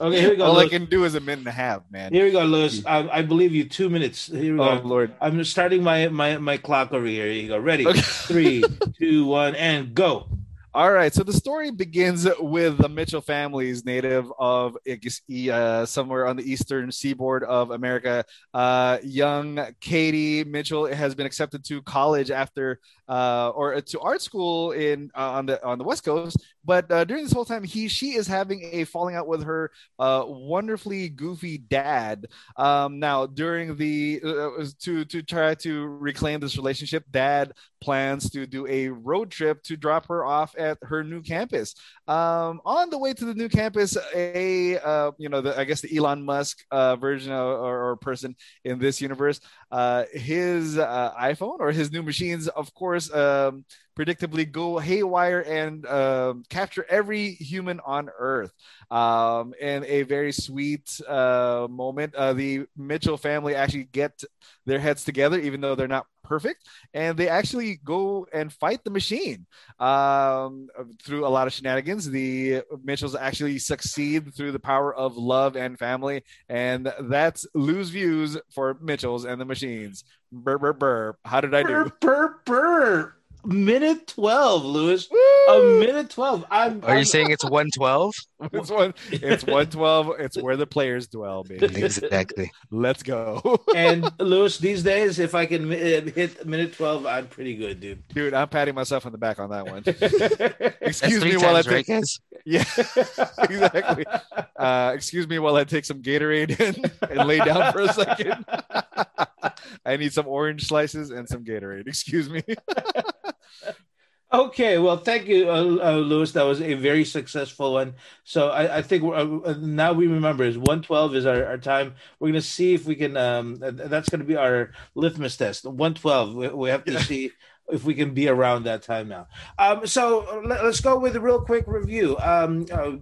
okay, here we go. All Lewis. I can do is a minute and a half, man. Here we go, Lewis. I, I believe you. Two minutes. Here we oh, go. Lord. I'm starting my my my clock over here. Here you go. Ready? Okay. Three, (laughs) two, one, and go. All right, so the story begins with the Mitchell families, native of uh, somewhere on the eastern seaboard of America. Uh, young Katie Mitchell has been accepted to college after uh, or to art school in uh, on the on the West Coast. But uh, during this whole time, he she is having a falling out with her uh, wonderfully goofy dad. Um, now, during the uh, to to try to reclaim this relationship, dad plans to do a road trip to drop her off at her new campus. Um, on the way to the new campus, a uh, you know the I guess the Elon Musk uh, version of, or, or, person in this universe, uh, his uh, iPhone or his new machines, of course, um, predictably go haywire and um, capture every human on Earth. Um, in a very sweet uh, moment, uh, the Mitchell family actually get their heads together, even though they're not perfect, and they actually go and fight the machine um, through a lot of shenanigans. The Mitchells actually succeed through the power of love and family, and that's lose views for Mitchells and the machines. Burr, burr, burr. How did I do? Burr, burr, burr minute 12 lewis. Woo! a minute 12 i'm are I'm, you saying it's 112 (laughs) it's one it's 112 it's where the players dwell baby. Exactly. Let's go. (laughs) And lewis these days if i can hit minute 12 i'm pretty good dude. Dude i'm patting myself on the back on that one. (laughs) Excuse me while times, i take right, yeah exactly. Uh, excuse me while i take some gatorade and, and lay down for a second. I need some orange slices and some gatorade. Excuse me Okay, well, thank you, uh, uh, Lewis. That was a very successful one. So I, I think uh, uh, now we remember is one twelve is our, our time. We're gonna see if we can. Um, that's gonna be our litmus test. One twelve. We, we, have to see if we can be around that time now. Um, so let, us go with a real quick review. Um, uh,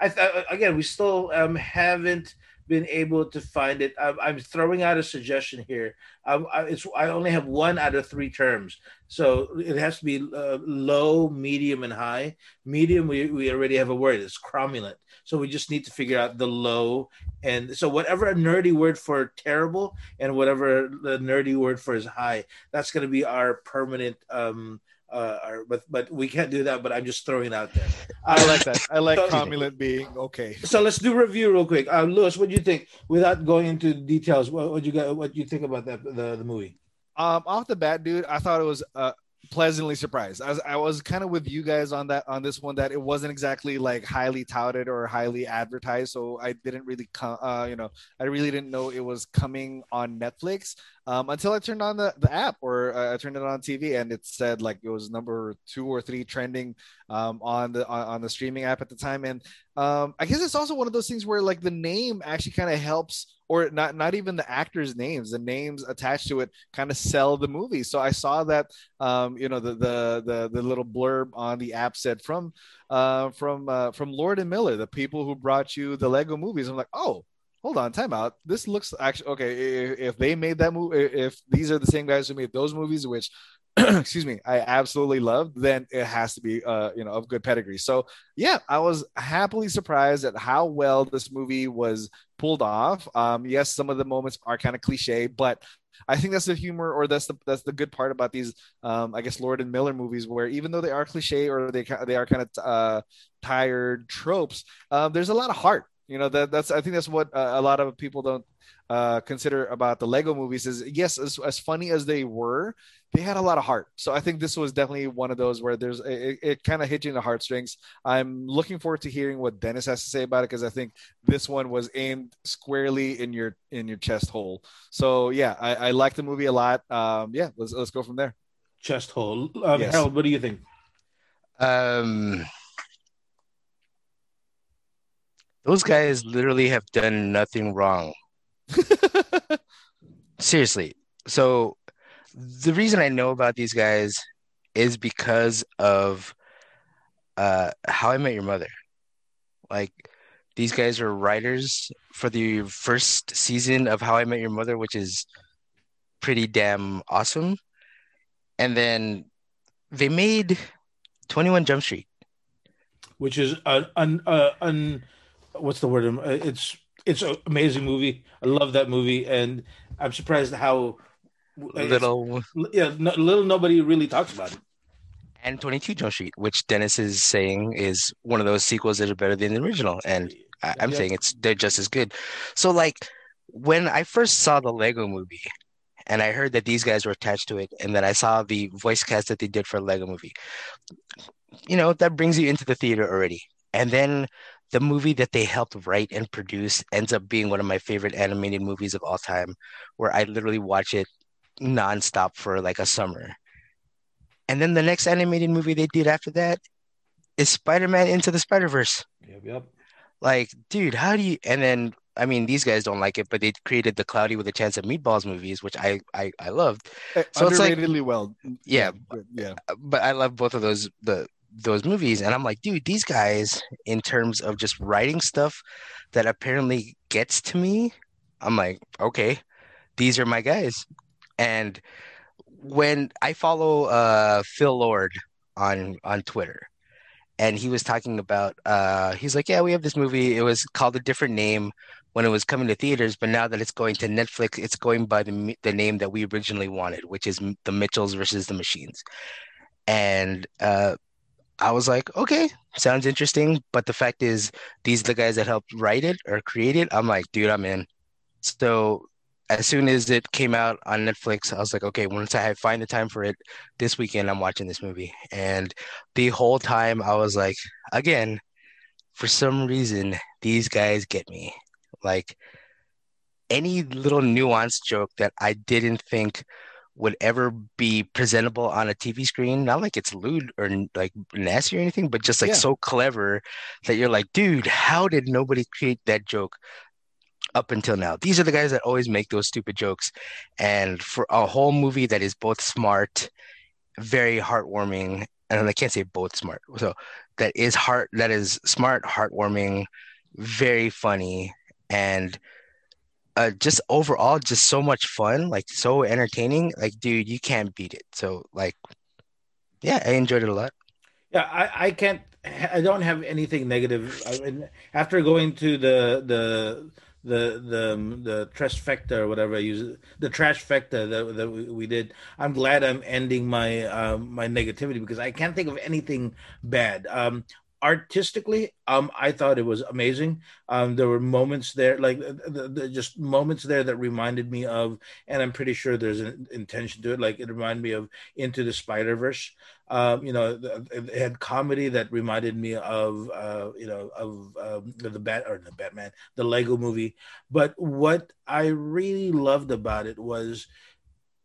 I th- again, we still um, haven't been able to find it. I'm, I'm throwing out a suggestion here. I, it's I only have one out of three terms, so it has to be uh, low, medium, and high. Medium, we, we already have a word. It's cromulent. So we just need to figure out the low, and so whatever a nerdy word for terrible, and whatever the nerdy word for is high. That's going to be our permanent. Um, uh, or, but but we can't do that. But I'm just throwing it out there. I like that. I like so, cromulent being okay. So let's do review real quick. Uh, Lewis, what do you think? Without going into details, what, what you got? What you think about that the the movie? Um, off the bat, dude, I thought it was uh, pleasantly surprised. I was, I was kind of with you guys on that on this one that it wasn't exactly like highly touted or highly advertised, so I didn't really come. Uh, you know, I really didn't know it was coming on Netflix um, until I turned on the, the app or uh, I turned it on TV and it said like it was number two or three trending um, on the on, the streaming app at the time. And um, I guess it's also one of those things where like the name actually kind of helps or not not even the actors names the names attached to it kind of sell the movie so i saw that um, you know the, the, the the little blurb on the app said from uh, from uh, from lord and miller the people who brought you the lego movies i'm like oh hold on, time out. This looks actually okay. If they made that movie, if these are the same guys who made those movies, which (clears throat) excuse me, I absolutely loved, then it has to be uh, you know, of good pedigree. So yeah, I was happily surprised at how well this movie was pulled off. Um, yes, some of the moments are kind of cliche, but I think that's the humor, or that's the that's the good part about these, um, I guess, Lord and Miller movies, where even though they are cliche or they they are kind of uh, tired tropes, uh, there's a lot of heart You know that that's I think that's what uh, a lot of people don't uh, consider about the Lego movies is yes, as, as funny as they were, they had a lot of heart. So I think this was definitely one of those where there's it, it kind of hit you in the heartstrings. I'm looking forward to hearing what Dennis has to say about it because I think this one was aimed squarely in your in your chest hole. So yeah, I, I like the movie a lot. Um, yeah, let's let's go from there. Chest hole. Um, Yes. Harold, what do you think? Um, those guys literally have done nothing wrong. (laughs) Seriously. So the reason I know about these guys is because of uh How I Met Your Mother. Like these guys are writers for the first season of How I Met Your Mother, which is pretty damn awesome. And then they made 21 Jump Street. Which is an un, uh, un what's the word? Um, uh, It's it's an amazing movie. I love that movie, and I'm surprised how like, Little yeah, no, little nobody really talks about it. and 22 Jump Street, which Dennis is saying is one of those sequels that are better than the original. And I, I'm Yeah. saying it's they're just as good. So like when I first saw the Lego movie and I heard that these guys were attached to it, and then I saw the voice cast that they did for Lego movie, you know, that brings you into the theater already. And then the movie that they helped write and produce ends up being one of my favorite animated movies of all time, where I literally watch it nonstop for like a summer. And then the next animated movie they did after that is Spider-Man Into the Spider-Verse. Yep, yep. Like, dude, how do you? And then, I mean, these guys don't like it, but they created the Cloudy with a Chance of Meatballs movies, which I I, I loved. Eh, so it's like- Underratedly well. Yeah, yeah. Uh, but I love both of those the those movies, and I'm like, dude, these guys, in terms of just writing stuff that apparently gets to me, I'm like, okay, these are my guys. And when I follow uh Phil Lord on on Twitter, and he was talking about uh he's like, yeah, we have this movie. It was called a different name when it was coming to theaters, but now that it's going to Netflix, it's going by the the name that we originally wanted, which is The Mitchells versus the Machines. And uh I was like, okay, sounds interesting. But the fact is, these are the guys that helped write it or create it. I'm like, dude, I'm in. So as soon as it came out on Netflix, I was like, okay, once I find the time for it this weekend, I'm watching this movie. And the whole time I was like, again, for some reason, these guys get me. Like any little nuanced joke that I didn't think would ever be presentable on a TV screen. Not like it's lewd or like nasty or anything, but just like Yeah. so clever that you're like, dude, how did nobody create that joke up until now? These are the guys that always make those stupid jokes. And for a whole movie that is both smart, very heartwarming, and I can't say both smart. So that is heart that is smart, heartwarming, very funny, and uh, just overall just so much fun, like so entertaining. Like, dude, you can't beat it. So like, yeah, I enjoyed it a lot. Yeah, I, I can't. I don't have anything negative. I mean, after going to the the the the the trifecta or whatever I use, the trash fecta that that we, we did. I'm glad I'm ending my um, my negativity because I can't think of anything bad. Um, artistically, um, I thought it was amazing. Um, there were moments there, like the, the, just moments there that reminded me of, and I'm pretty sure there's an intention to it. Like it reminded me of Into the Spider Verse. Um, you know, it had comedy that reminded me of, uh, you know, of um, the Bat or the Batman, the Lego Movie. But what I really loved about it was,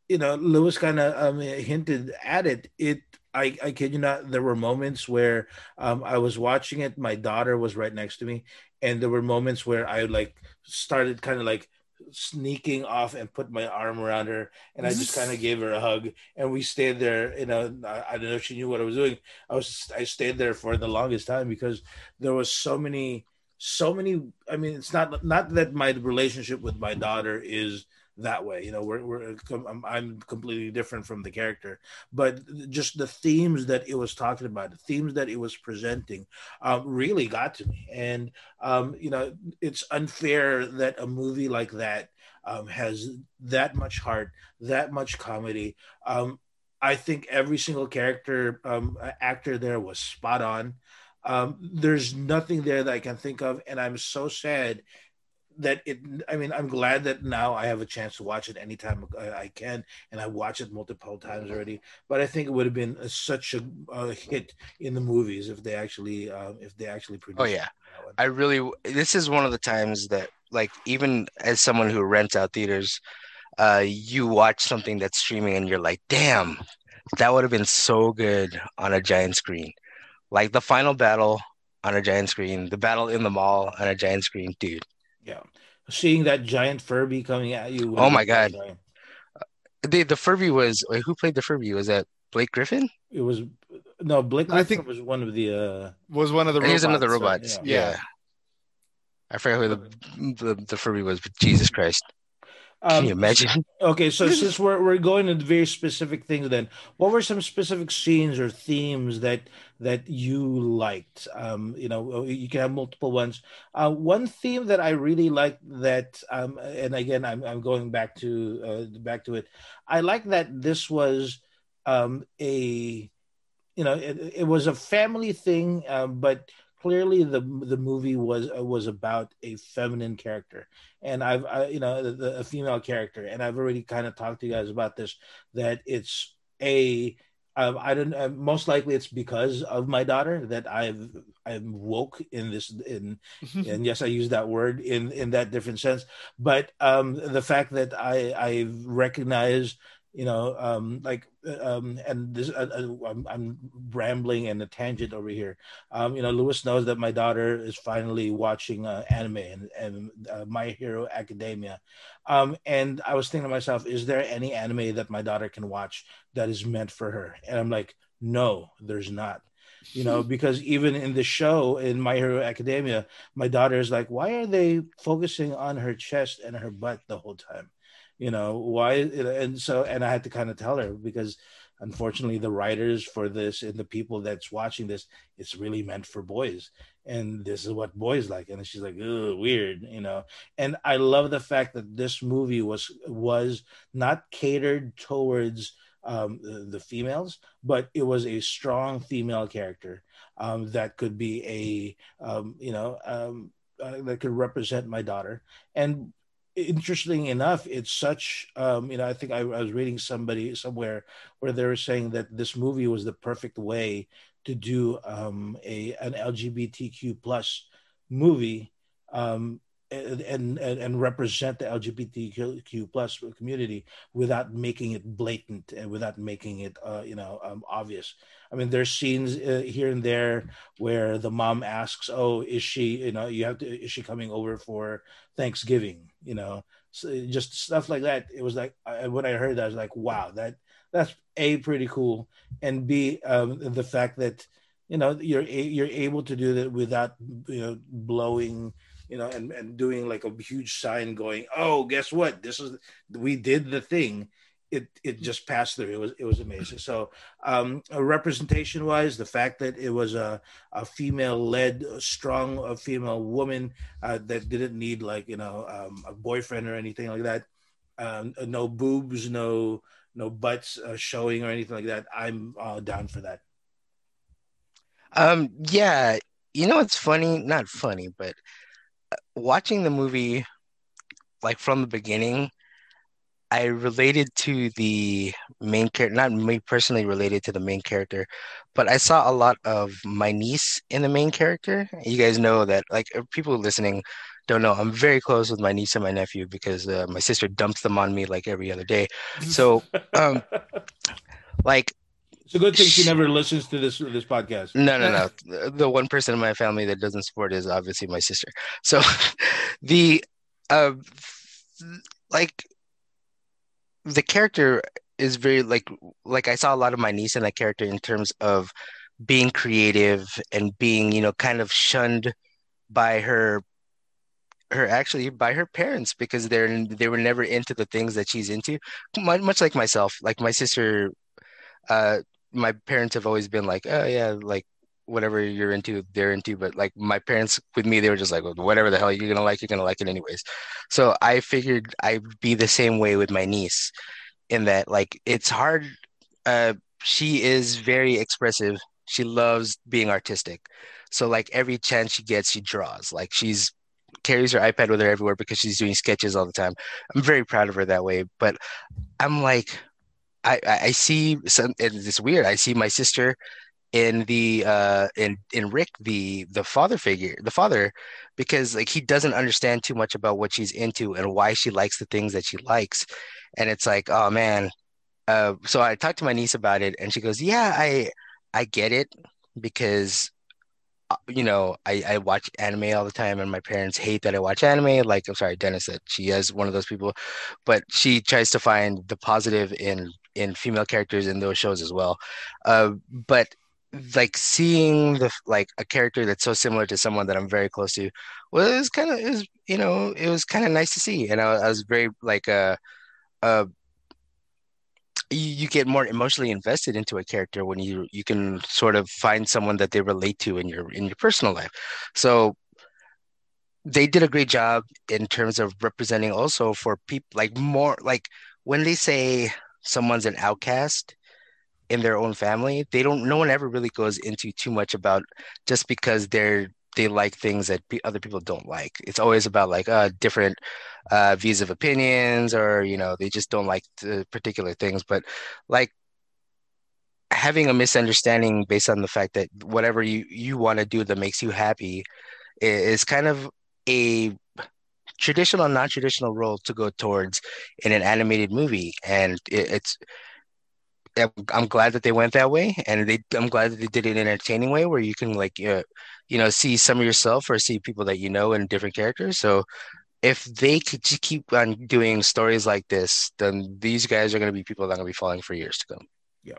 you know, Lewis kind of um, hinted at it. It, I, I kid you not, there were moments where um, I was watching it. My daughter was right next to me, and there were moments where I like started kind of like sneaking off and put my arm around her, and I just kind of gave her a hug, and we stayed there. You know, I, I don't know if she knew what I was doing. I was I stayed there for the longest time because there was so many, so many. I mean, it's not not that my relationship with my daughter is that way. You know, we're, we're I'm, I'm completely different from the character, but just the themes that it was talking about, the themes that it was presenting, um, really got to me. And um, you know, it's unfair that a movie like that um, has that much heart, that much comedy. Um, I think every single character um, actor there was spot on. Um, there's nothing there that I can think of, and I'm so sad that it. I mean, I'm glad that now I have a chance to watch it anytime I can, and I watch it multiple times already. But I think it would have been a, such a, a, hit in the movies if they actually, uh, if they actually produced. Oh yeah, I really. This is one of the times that, like, even as someone who rents out theaters, uh, you watch something that's streaming and you're like, damn, that would have been so good on a giant screen. Like the final battle on a giant screen, the battle in the mall on a giant screen, dude. Yeah. Seeing that giant Furby coming at you. Oh my god. The the Furby was wait, who played the Furby? Was that Blake Griffin? It was no Blake Griffin I think was one of the uh was one of the robots. He was another robots. yeah. yeah. I forget who the, the the Furby was, but Jesus Christ. Um, Can you imagine? (laughs) Okay, so since we're we're going into very specific things, then what were some specific scenes or themes that that you liked? Um, you know, you can have multiple ones. Uh, one theme that I really liked that, um, and again, I'm I'm going back to uh, back to it. I like that this was um, a, you know, it, it was a family thing, uh, but clearly the the movie was uh, was about a feminine character and i've I, you know the, a female character and i've already kind of talked to you guys about this that it's a um, I don't. Uh, most likely, it's because of my daughter that I've I'm woke in this. In (laughs) and yes, I use that word in in that different sense. But um, the fact that I I recognize you know um like uh, um and this uh, uh, I'm, I'm rambling and a tangent over here. Um you know lewis knows that my daughter is finally watching uh, anime and, and uh, my hero academia. Um and i was thinking to myself is there any anime that my daughter can watch that is meant for her? And i'm like no there's not. You know (laughs) because even in the show in my hero academia my daughter is like why are they focusing on her chest and her butt the whole time you know why and so and i had to kind of tell her because unfortunately the writers for this and the people that's watching this it's really meant for boys. And this is what boys like. And she's like weird you know. And i love the fact that this movie was was not catered towards um, the, the, females but it was a strong female character um, that could be a um, you know um, uh, that could represent my daughter. And interesting enough, it's such, um, you know, I think I, I, was reading somebody somewhere where they were saying that this movie was the perfect way to do um, a an LGBTQ plus movie um, and, and and represent the LGBTQ plus community without making it blatant and without making it, uh, you know, um, obvious. I mean, there's scenes uh, here and there where the mom asks, "Oh, is she? You know, you have to. Is she coming over for Thanksgiving?" You know, so just stuff like that. It was like I, when I heard that, I was like, "Wow, that that's a pretty cool," and b um, the fact that you know you're you're able to do that without you know blowing you know and and doing like a huge sign going oh guess what this is we did the thing it it just passed through. It was it was amazing. So, um, representation wise, the fact that it was a a female led, strong a female woman uh, that didn't need like you know um, a boyfriend or anything like that. Um, no boobs, no no butts uh, showing or anything like that. I'm uh, down for that. Um. Yeah. You know, it's funny. Not funny, but uh, watching the movie like from the beginning I related to the main character, not me personally related to the main character, but I saw a lot of my niece in the main character. You guys know that, like, uh, people listening don't know, I'm very close with my niece and my nephew because uh, my sister dumps them on me like every other day. So, um, (laughs) like, it's a good thing she never listens to this this podcast. No, no, no. the one person in my family that doesn't support is obviously my sister. So, (laughs) the uh, like the character is very like like I saw a lot of my niece in that character in terms of being creative and being you know kind of shunned by her her actually by her parents because they're they were never into the things that she's into. Much like myself like my sister uh my parents have always been like oh yeah like whatever you're into, they're into. But like my parents with me, they were just like, whatever the hell you're gonna like, you're gonna like it anyways. So I figured I'd be the same way with my niece, in that like it's hard. Uh, she is very expressive. she loves being artistic. So like every chance she gets, she draws. Like she's carries her iPad with her everywhere because she's doing sketches all the time. I'm very proud of her that way. But I'm like, I I see some. It's weird. I see my sister in the uh in in Rick the the father figure the father because like he doesn't understand too much about what she's into and why she likes the things that she likes. And it's like oh man. Uh so I talked to my niece about it and she goes yeah I I get it because uh, you know I I watch anime all the time and my parents hate that I watch anime. Like I'm sorry Dennis that she is one of those people. But she tries to find the positive in in female characters in those shows as well. Uh but like seeing the like a character that's so similar to someone that I'm very close to was kind of is you know it was kind of nice to see and I, I was very like uh uh you get more emotionally invested into a character when you you can sort of find someone that they relate to in your in your personal life. So they did a great job in terms of representing also for people like more like when they say someone's an outcast in their own family they don't no one ever really goes into too much about just because they're they like things that other people don't like. It's always about like uh different uh views of opinions or you know they just don't like particular things. But like having a misunderstanding based on the fact that whatever you you want to do that makes you happy is kind of a traditional non-traditional role to go towards in an animated movie. And it, it's I'm glad that they went that way, and they I'm glad that they did it in an entertaining way where you can like uh, you know see some of yourself or see people that you know in different characters. So if they could just keep on doing stories like this, then these guys are going to be people that are going to be following for years to come. Yeah.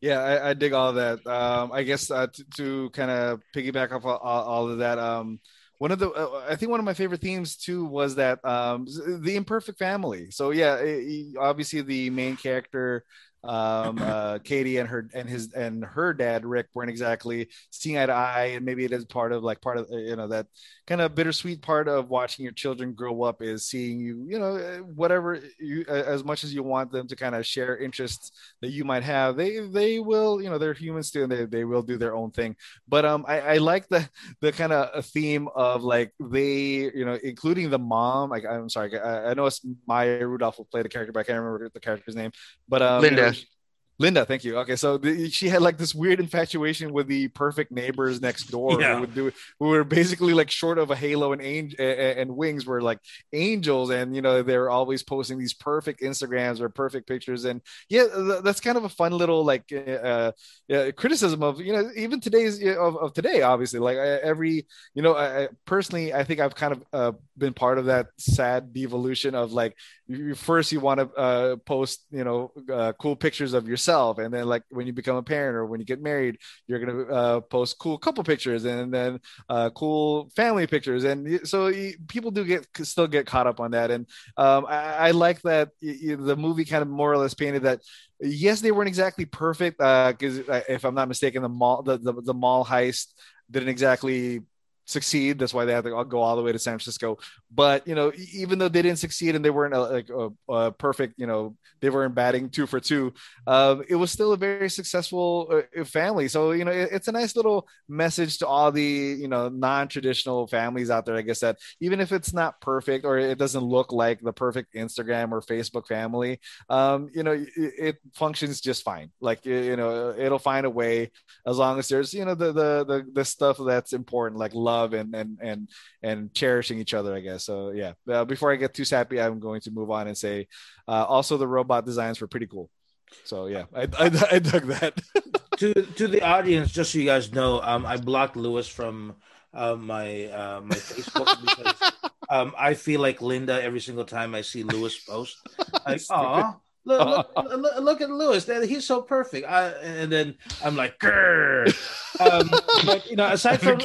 Yeah, I, I dig all of that. Um, I guess uh, to, to kind of piggyback off all, all of that, um, one of the uh, I think one of my favorite themes too was that um, the imperfect family. So yeah, it, obviously the main character um, uh, Katie and her and his and her dad Rick weren't exactly seeing eye to eye, and maybe it is part of like part of you know that kind of bittersweet part of watching your children grow up is seeing you you know uh, whatever you as much as you want them to kind of share interests that you might have they they will you know they're humans too and they, they will do their own thing but um I, I like the the kind of theme of like they you know including the mom like I'm sorry I, I know it's Maya Rudolph will play the character but I can't remember the character's name but um Linda. Linda, thank you. Okay, so the, she had like this weird infatuation with the perfect neighbors next door Yeah. who would do who were basically like short of a halo and angel and wings were like angels, and you know they're always posting these perfect Instagrams or perfect pictures, and yeah, th- that's kind of a fun little like uh, uh, criticism of you know even today's of, of today, obviously. Like uh, every you know, I, personally, I think I've kind of uh, been part of that sad devolution of like you, first you want to uh, post you know uh, cool pictures of yourself. And then like when you become a parent or when you get married you're gonna uh, post cool couple pictures and then uh, cool family pictures. And so people do get still get caught up on that. And um, I, I like that the movie kind of more or less painted that yes they weren't exactly perfect because if i'm not mistaken the mall the, the, the mall heist didn't exactly succeed. That's why they had to go all the way to San Francisco. But you know, even though they didn't succeed and they weren't uh, like a, a perfect, you know, they weren't batting two for two. Um, it was still a very successful uh, family. So you know, it, it's a nice little message to all the you know non-traditional families out there. I guess that even if it's not perfect or it doesn't look like the perfect Instagram or Facebook family, um, you know, it, it functions just fine. Like you you know, it'll find a way as long as there's you know the the the, the stuff that's important like love and and and and cherishing each other i guess so yeah uh, before i get too sappy i'm going to move on and say uh, also the robot designs were pretty cool so yeah i i, I dug that (laughs) to to the audience, just so you guys know, um, I blocked Lewis from uh, my uh, my Facebook (laughs) because um, I feel like Linda every single time I see Lewis post. (laughs) Like, oh, look, look, look, look at Lewis, he's so perfect. I, and then I'm like, Grr. Um, but you know, aside from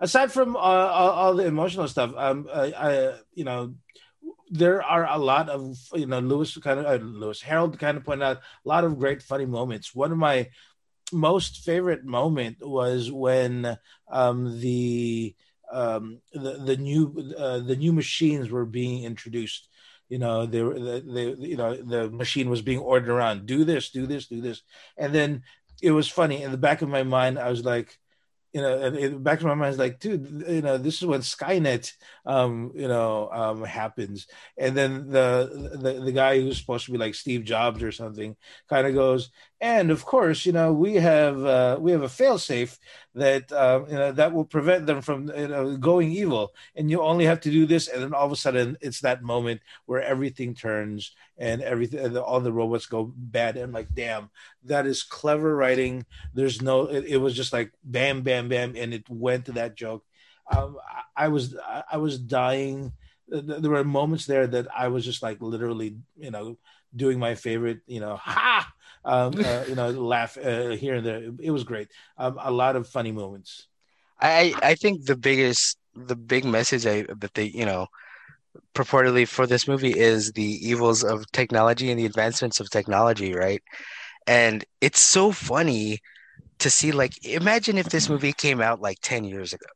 aside from uh, all, all the emotional stuff, um, I, you know. There are a lot of you know Lewis kind of uh, Lewis Harold kind of pointed out a lot of great funny moments. One of my most favorite moment was when um, the um, the the new uh, the new machines were being introduced. You know, they were the, the you know the machine was being ordered around. Do this, do this, do this, and then it was funny in the back of my mind. I was like, you know, the back of my mind is like, dude, you know, this is when Skynet, um, you know, um, happens. And then the, the the guy who's supposed to be like Steve Jobs or something kind of goes, and of course, you know, we have uh, we have a failsafe that uh, you know that will prevent them from you know going evil. And you only have to do this, and then all of a sudden, it's that moment where everything turns and everything, all the robots go bad. And like, damn, that is clever writing. There's no, it, it was just like bam, bam, bam, and it went to that joke. Um, I, I was I was dying. There were moments there that I was just like literally, you know, doing my favorite, you know, (laughs) ha um, uh, you know, laugh uh, here and there. It was great. Um, a lot of funny moments. I I think the biggest the big message I that they you know purportedly for this movie is the evils of technology and the advancements of technology, right? And it's so funny to see like imagine if this movie came out like 10 years ago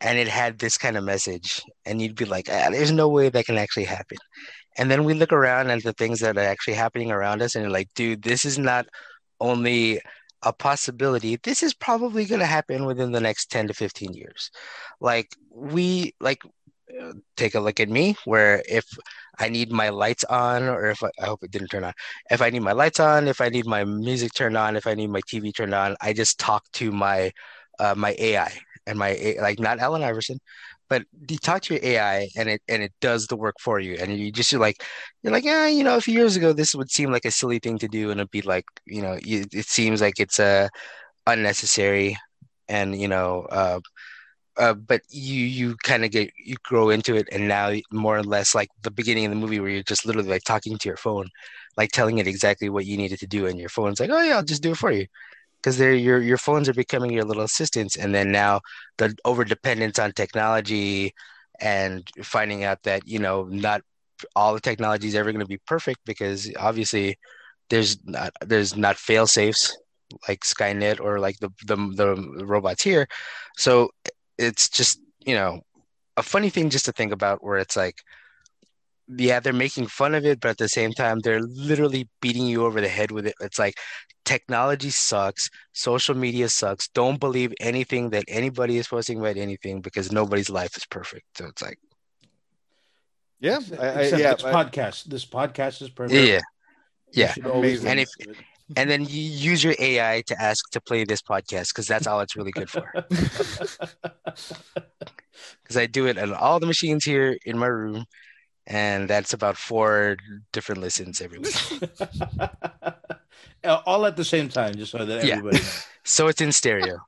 and it had this kind of message and you'd be like ah, there's no way that can actually happen and then we look around at the things that are actually happening around us, and you're like, dude, this is not only a possibility. This is probably going to happen within the next 10 to 15 years. Like, we, like, take a look at me where if I need my lights on, or if I, I, hope it didn't turn on, if I need my lights on, if I need my music turned on, if I need my TV turned on, I just talk to my uh, my AI and my like not Allen Iverson, but you talk to your AI and it and it does the work for you, and you just you're like you're like yeah, you know, a few years ago this would seem like a silly thing to do, and it'd be like you know, it seems like it's uh, unnecessary, and you know, uh, uh, but you you kind of get you grow into it, and now more or less like the beginning of the movie where you're just literally like talking to your phone, like telling it exactly what you needed to do, and your phone's like, oh yeah, I'll just do it for you because they're your your phones are becoming your little assistants and then now the over dependence on technology and finding out that you know not all the technology is ever going to be perfect because obviously there's not there's not fail safes like Skynet or like the, the the robots here so it's just you know a funny thing just to think about where it's like yeah, they're making fun of it, but at the same time, they're literally beating you over the head with it. It's like technology sucks, social media sucks. Don't believe anything that anybody is posting about anything because nobody's life is perfect. So it's like, yeah, I, I, yeah. This podcast, this podcast is perfect. Yeah, yeah. And if and then you use your AI to ask to play this podcast because that's all it's really good for. (laughs) Because I do it on all the machines here in my room and that's about four different listens every week. (laughs) All at the same time, just so that everybody. Yeah. (laughs) so it's in stereo.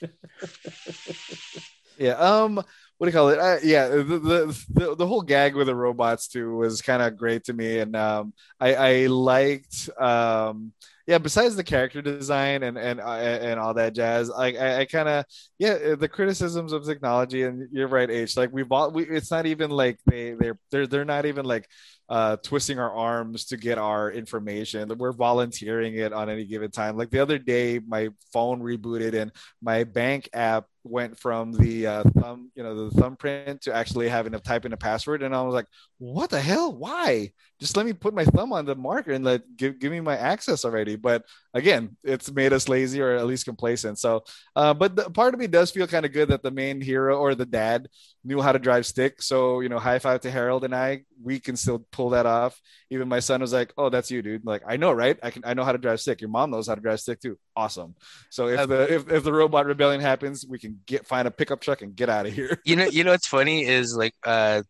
(laughs) yeah. Um. What do you call it? Uh, yeah. The, the, the the whole gag with the robots too was kind of great to me, and um, I I liked um yeah, besides the character design and and uh, and all that jazz, like I, I kind of yeah, uh, the criticisms of technology, and you're right, H. Like we've all, we, it's not even like they they're they're they're not even like uh, twisting our arms to get our information. We're volunteering it on any given time. Like the other day, my phone rebooted and my bank app went from the uh, thumb, you know, the thumbprint to actually having to type in a password. And I was like, what the hell? Why? Just let me put my thumb on the marker and let give, give me my access already. But again, it's made us lazy or at least complacent. So, uh, but the, part of me does feel kind of good that the main hero or the dad knew how to drive stick. So, you know, high five to Harold and I, we can still pull that off. Even my son was like, "Oh, that's you, dude." Like, I know, right? I can. I know how to drive stick. Your mom knows how to drive stick too. Awesome. So if the if, if the robot rebellion happens, we can get find a pickup truck and get out of here. You know, (laughs) you know what's funny is like uh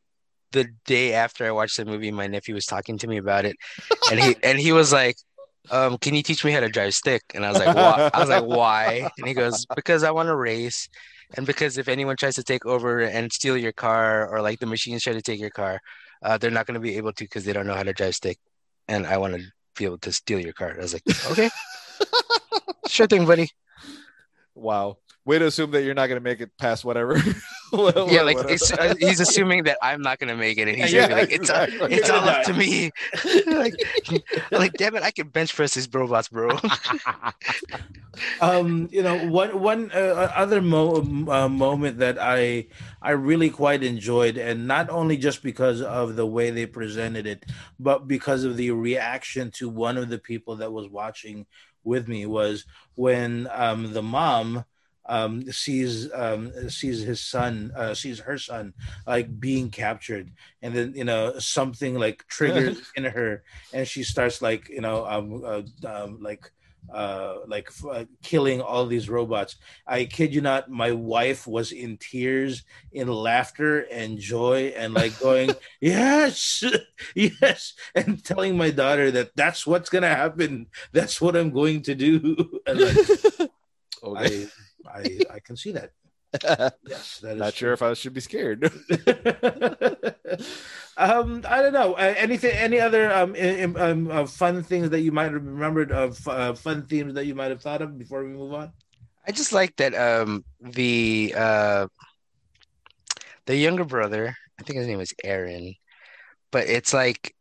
the day after I watched the movie, my nephew was talking to me about it, and he and he was like, um, "Can you teach me how to drive stick?" And I was like, "Why?" I was like, "Why?" And he goes, "Because I want to race." And because if anyone tries to take over and steal your car, or like the machines try to take your car, uh, they're not going to be able to because they don't know how to drive stick. And I want to be able to steal your car. I was like, okay, (laughs) sure thing, buddy. Wow. Way to assume that you're not going to make it past whatever. (laughs) yeah, like uh, he's assuming that I'm not going to make it, and he's yeah, like, "It's exactly. it's all up to me." (laughs) like, (laughs) like, damn it, I can bench press these robots, bro. um, you know, one one uh, other mo- uh, moment that I I really quite enjoyed, and not only just because of the way they presented it, but because of the reaction to one of the people that was watching with me was when um, the mom um, sees um, sees his son, uh, sees her son like being captured, and then you know something like triggers (laughs) in her, and she starts like you know um, uh, um like uh like uh, killing all these robots. I kid you not my wife was in tears in laughter and joy and like going (laughs) yes (laughs) yes and telling my daughter that that's what's gonna happen. That's what i'm going to do. (laughs) And like, Okay. I, I i can see that yes that is Not sure if I should be scared. (laughs) (laughs) um, I don't know. Uh, anything? Any other um, im- um uh, fun things that you might have remembered of uh, fun themes that you might have thought of before we move on? I just like that um the uh the younger brother, I think his name is Aaron, but it's like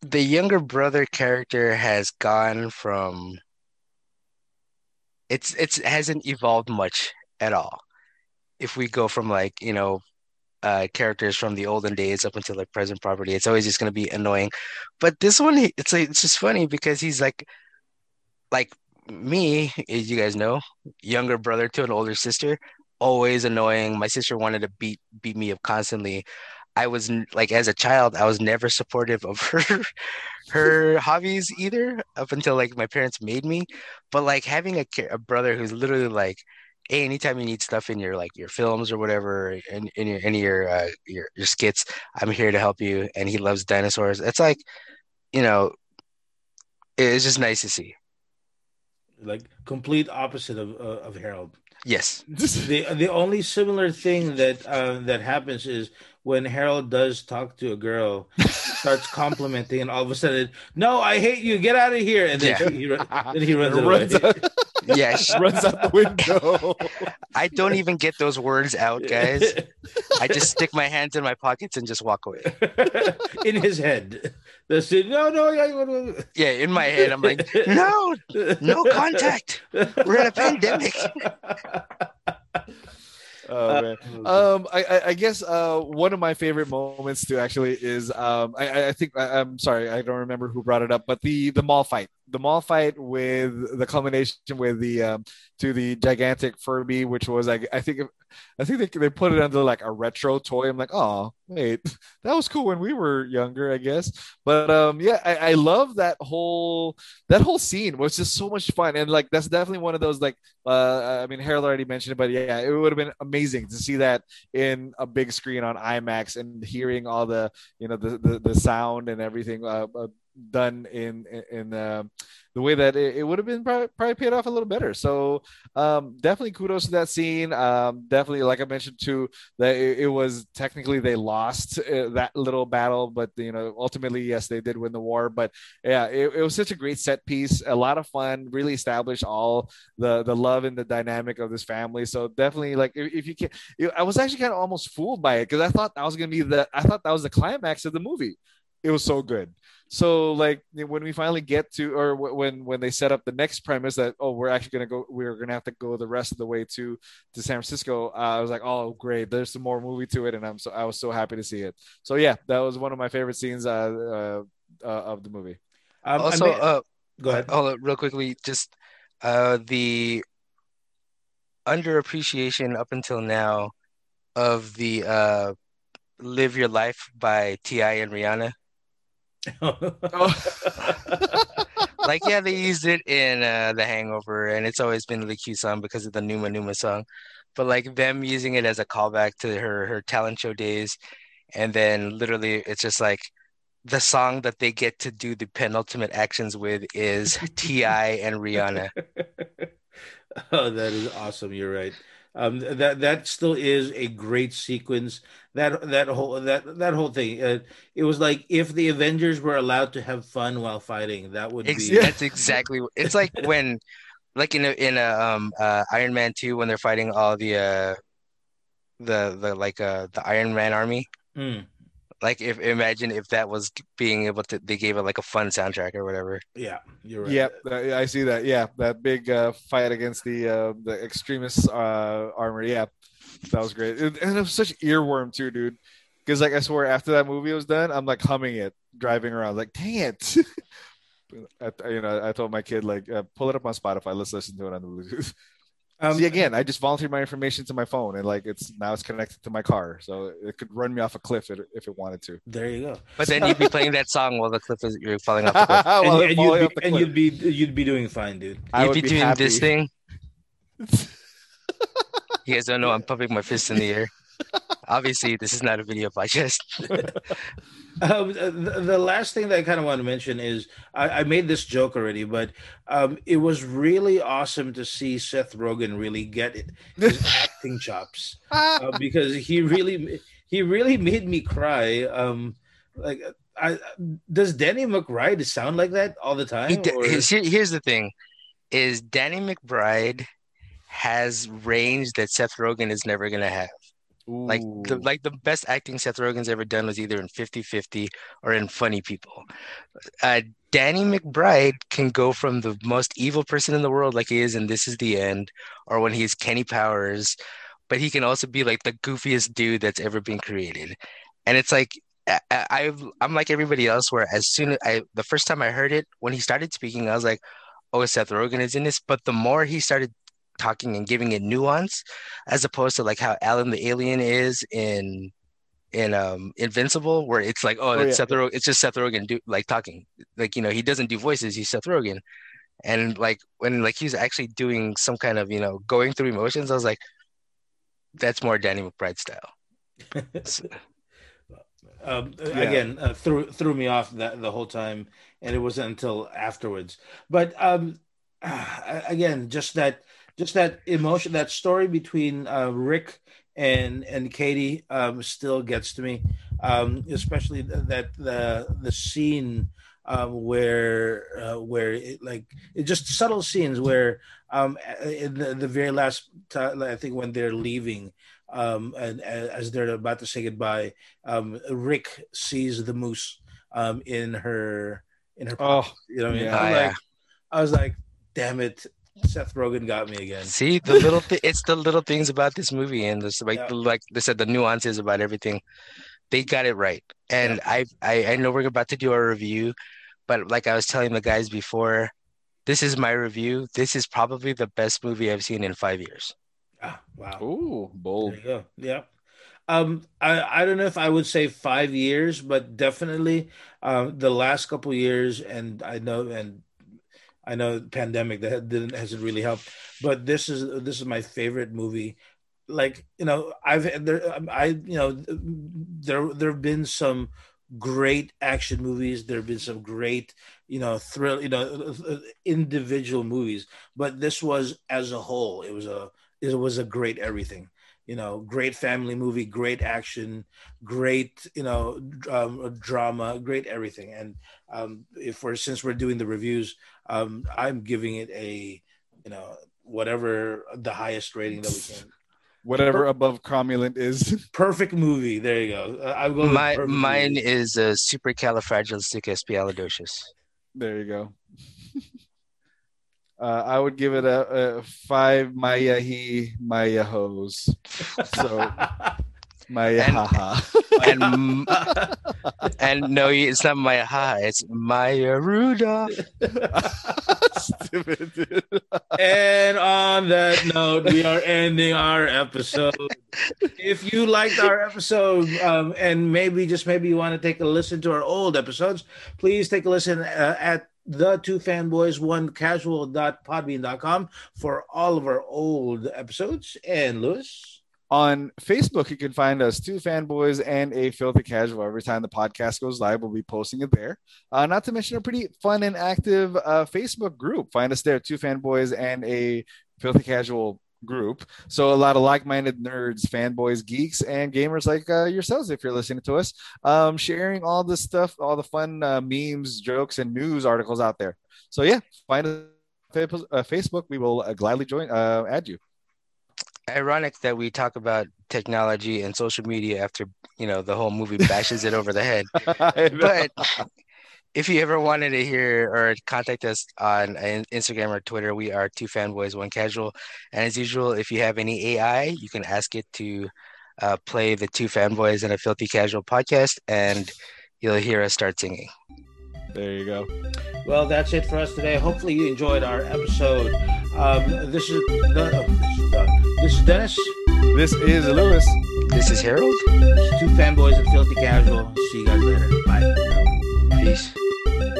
the younger brother character has gone from it's it's hasn't evolved much at all. If we go from like, you know, uh characters from the olden days up until like present property, it's always just gonna be annoying. But this one it's like it's just funny because he's like like me, as you guys know, younger brother to an older sister, always annoying. My sister wanted to beat beat me up constantly. I was like as a child, I was never supportive of (laughs) her her hobbies either up until like my parents made me. But like having a, a brother who's literally like, anytime you need stuff in your like your films or whatever, in, in your any of your uh, your your skits, I'm here to help you. And he loves dinosaurs. It's like, you know, it's just nice to see. Like complete opposite of uh, of Harold. Yes. The the only similar thing that uh, that happens is when Harold does talk to a girl, starts (laughs) complimenting, and all of a sudden, no, I hate you, get out of here, and then Yeah. he, run- then he runs, (laughs) runs, away. out, (laughs) Yeah. runs out the window. I don't even get those words out, guys. I just stick my hands in my pockets and just walk away. in his head. (laughs) That's it. No, no, yeah, Yeah, in my head, I'm like, no, no (laughs) contact. We're in a pandemic. (laughs) Oh man. Um, I, I, I guess uh, one of my favorite moments too actually is um, I, I- I think I, I'm sorry I don't remember who brought it up, but the the mall fight, the mall fight with the culmination with the um, to the gigantic Furby, which was like I think I think they they put it under like a retro toy. I'm like, oh wait, (laughs) that was cool when we were younger, I guess. But um, yeah, I, I love that whole that whole scene was just so much fun, and like that's definitely one of those like uh, I mean, Harold already mentioned it, but yeah, it would have been amazing to see that in a big screen on IMAX and hearing all the, you know, the the, the sound and everything uh, uh, done in in uh, the way that it, it would have been probably, probably paid off a little better. So um, definitely kudos to that scene. Um, definitely, like I mentioned too, that it, it was technically they lost uh, that little battle, but you know, ultimately, yes, they did win the war. But yeah, it, it was such a great set piece, a lot of fun, really established all the the love and the dynamic of this family. So definitely, like if, if you can, I was actually kind of almost fooled by it because I thought that was gonna be the I thought that was the climax of the movie. It was so good. So like when we finally get to, or wh- when when they set up the next premise that oh we're actually gonna go, we're gonna have to go the rest of the way to to San Francisco. Uh, I was like oh great, there's some more movie to it, and I'm so I was so happy to see it. So yeah, that was one of my favorite scenes uh, uh, uh of the movie. Um, Also, may- uh, go ahead. hold up real quickly, just uh, the underappreciation up until now of the uh, "Live Your Life" by T.I. and Rihanna. (laughs) Like, yeah, they used it in uh, The Hangover, and it's always been the cute song because of the Numa Numa song. But like them using it as a callback to her her talent show days, and then literally it's just like the song that they get to do the penultimate actions with is T.I. and Rihanna. (laughs) oh, that is awesome. You're right. Um, that that still is a great sequence. That that whole that that whole thing. Uh, it was like if the Avengers were allowed to have fun while fighting, that would be. That's exactly what- it's like when like in a, in a um uh Iron Man 2 when they're fighting all the uh the the like uh the Iron Man army. Hmm. Like if imagine if that was being able to they gave it like a fun soundtrack or whatever. Yeah, you're right. Yep, that- I see that. Yeah, that big uh, fight against the uh, the extremist uh, armor. Yeah, that was great, and and it was such earworm too, dude. Because like I swear, after that movie was done, I'm like humming it, driving around. Like, dang it! (laughs) I, you know, I told my kid like, uh, pull it up on Spotify. Let's listen to it on the Bluetooth. (laughs) Um, See, again, I just volunteered my information to my phone, and like it's now it's connected to my car, so it could run me off a cliff if it, if it wanted to. there you go. But then you'd be playing that song while the cliff is you're falling off the cliff. (laughs) And, and you'd be, the and you'd be you'd be doing fine, dude. I You'd would be doing happy. this thing. (laughs) You guys don't know I'm pumping my fist in the air. Obviously, this is not a video podcast. (laughs) Um, the, the last thing that I kind of want to mention is I, I made this joke already, but um, it was really awesome to see Seth Rogen really get it, his (laughs) acting chops uh, (laughs) because he really he really made me cry. Um, like, I, does Danny McBride sound like that all the time? He here's, the thing: is Danny McBride has range that Seth Rogen is never gonna have. Like the like the best acting Seth Rogen's ever done was either in 50-50 or in Funny People. Uh, Danny McBride can go from the most evil person in the world, like he is in This Is the End, or when he's Kenny Powers, but he can also be like the goofiest dude that's ever been created. And it's like I, I I'm like everybody else, where as soon as I the first time I heard it when he started speaking, I was like, oh, Seth Rogen is in this. But the more he started talking and giving it nuance, as opposed to like how Allen the Alien is in in um Invincible, where it's like, oh, Oh, it's yeah. Seth Rogen, it's just Seth Rogen do like talking, like you know, he doesn't do voices, he's Seth Rogen, and like when like he's actually doing some kind of you know going through emotions, I was like, that's more Danny McBride style. (laughs) So- um, Yeah. again uh, threw threw me off that the whole time, and it wasn't until afterwards. But um, (sighs) again, just that just that emotion, that story between uh, Rick and and Katie um, still gets to me, um, especially th- that the the scene. Um, where uh, where it, like it just subtle scenes where um, in the, the very last time I think when they're leaving um, and, and as they're about to say goodbye, um, Rick sees the moose um, in her in her Oh, you know what I mean? yeah. Oh, like, yeah. I was like, damn it, Seth Rogen got me again. See the little th- it's the little things about this movie and this like Yeah. the, like they said the nuances about everything. They got it right. And I, I I know we're about to do a review, but like I was telling the guys before, this is my review. This is probably the best movie I've seen in five years. Ah, wow. Ooh, bold. There you go. Yeah. Um, I, I don't know if I would say five years, but definitely um, the last couple years, and I know, and I know pandemic that didn't hasn't really helped, but this is this is my favorite movie. Like you know, I've there, um, I you know, there there have been some great action movies. There have been some great you know thrill you know individual movies, but this was as a whole. It was a it was a great everything you know great family movie great action great you know um, drama great everything and um if we're since we're doing the reviews um i'm giving it a you know whatever the highest rating that we can Whatever above cromulent is. (laughs) perfect movie there you go Uh, i'll go with My perfect mine movie. is uh, supercalifragilisticexpialidocious. There you go. (laughs) Uh, I would give it a, a five Maya he Maya hose. So (laughs) Maya And- haha. And (laughs) and no, it's not Maya Ha, it's Maya Rudolph. (laughs) Stupid, dude. and on that note, we are ending our episode. If you liked our episode, um, and maybe just maybe you want to take a listen to our old episodes, please take a listen uh, at the two fanboys one casual.podbean.com for all of our old episodes. And Lewis, On Facebook, you can find us two fanboys and a filthy casual. Every time the podcast goes live, we'll be posting it there. Uh, not to mention a pretty fun and active uh, Facebook group. Find us there, two fanboys and a filthy casual group. So a lot of like-minded nerds, fanboys, geeks, and gamers like uh, yourselves, if you're listening to us, um, sharing all this stuff, all the fun uh, memes, jokes, and news articles out there. So yeah, find us on uh, Facebook. We will uh, gladly join, uh, add you. Ironic that we talk about technology and social media after, you know, the whole movie bashes it over the head. (laughs) But if you ever wanted to hear or contact us on uh, Instagram or Twitter, we are two fanboys, one casual. And as usual, if you have any AI, you can ask it to uh, play the two fanboys and a filthy casual podcast, and you'll hear us start singing. There you go. Well, that's it for us today. Hopefully, you enjoyed our episode. Um, this is uh, this is, uh, this is Dennis. This is Lewis. This is Harold. This is two fanboys of Filthy Casual. See you guys later. Bye. fez.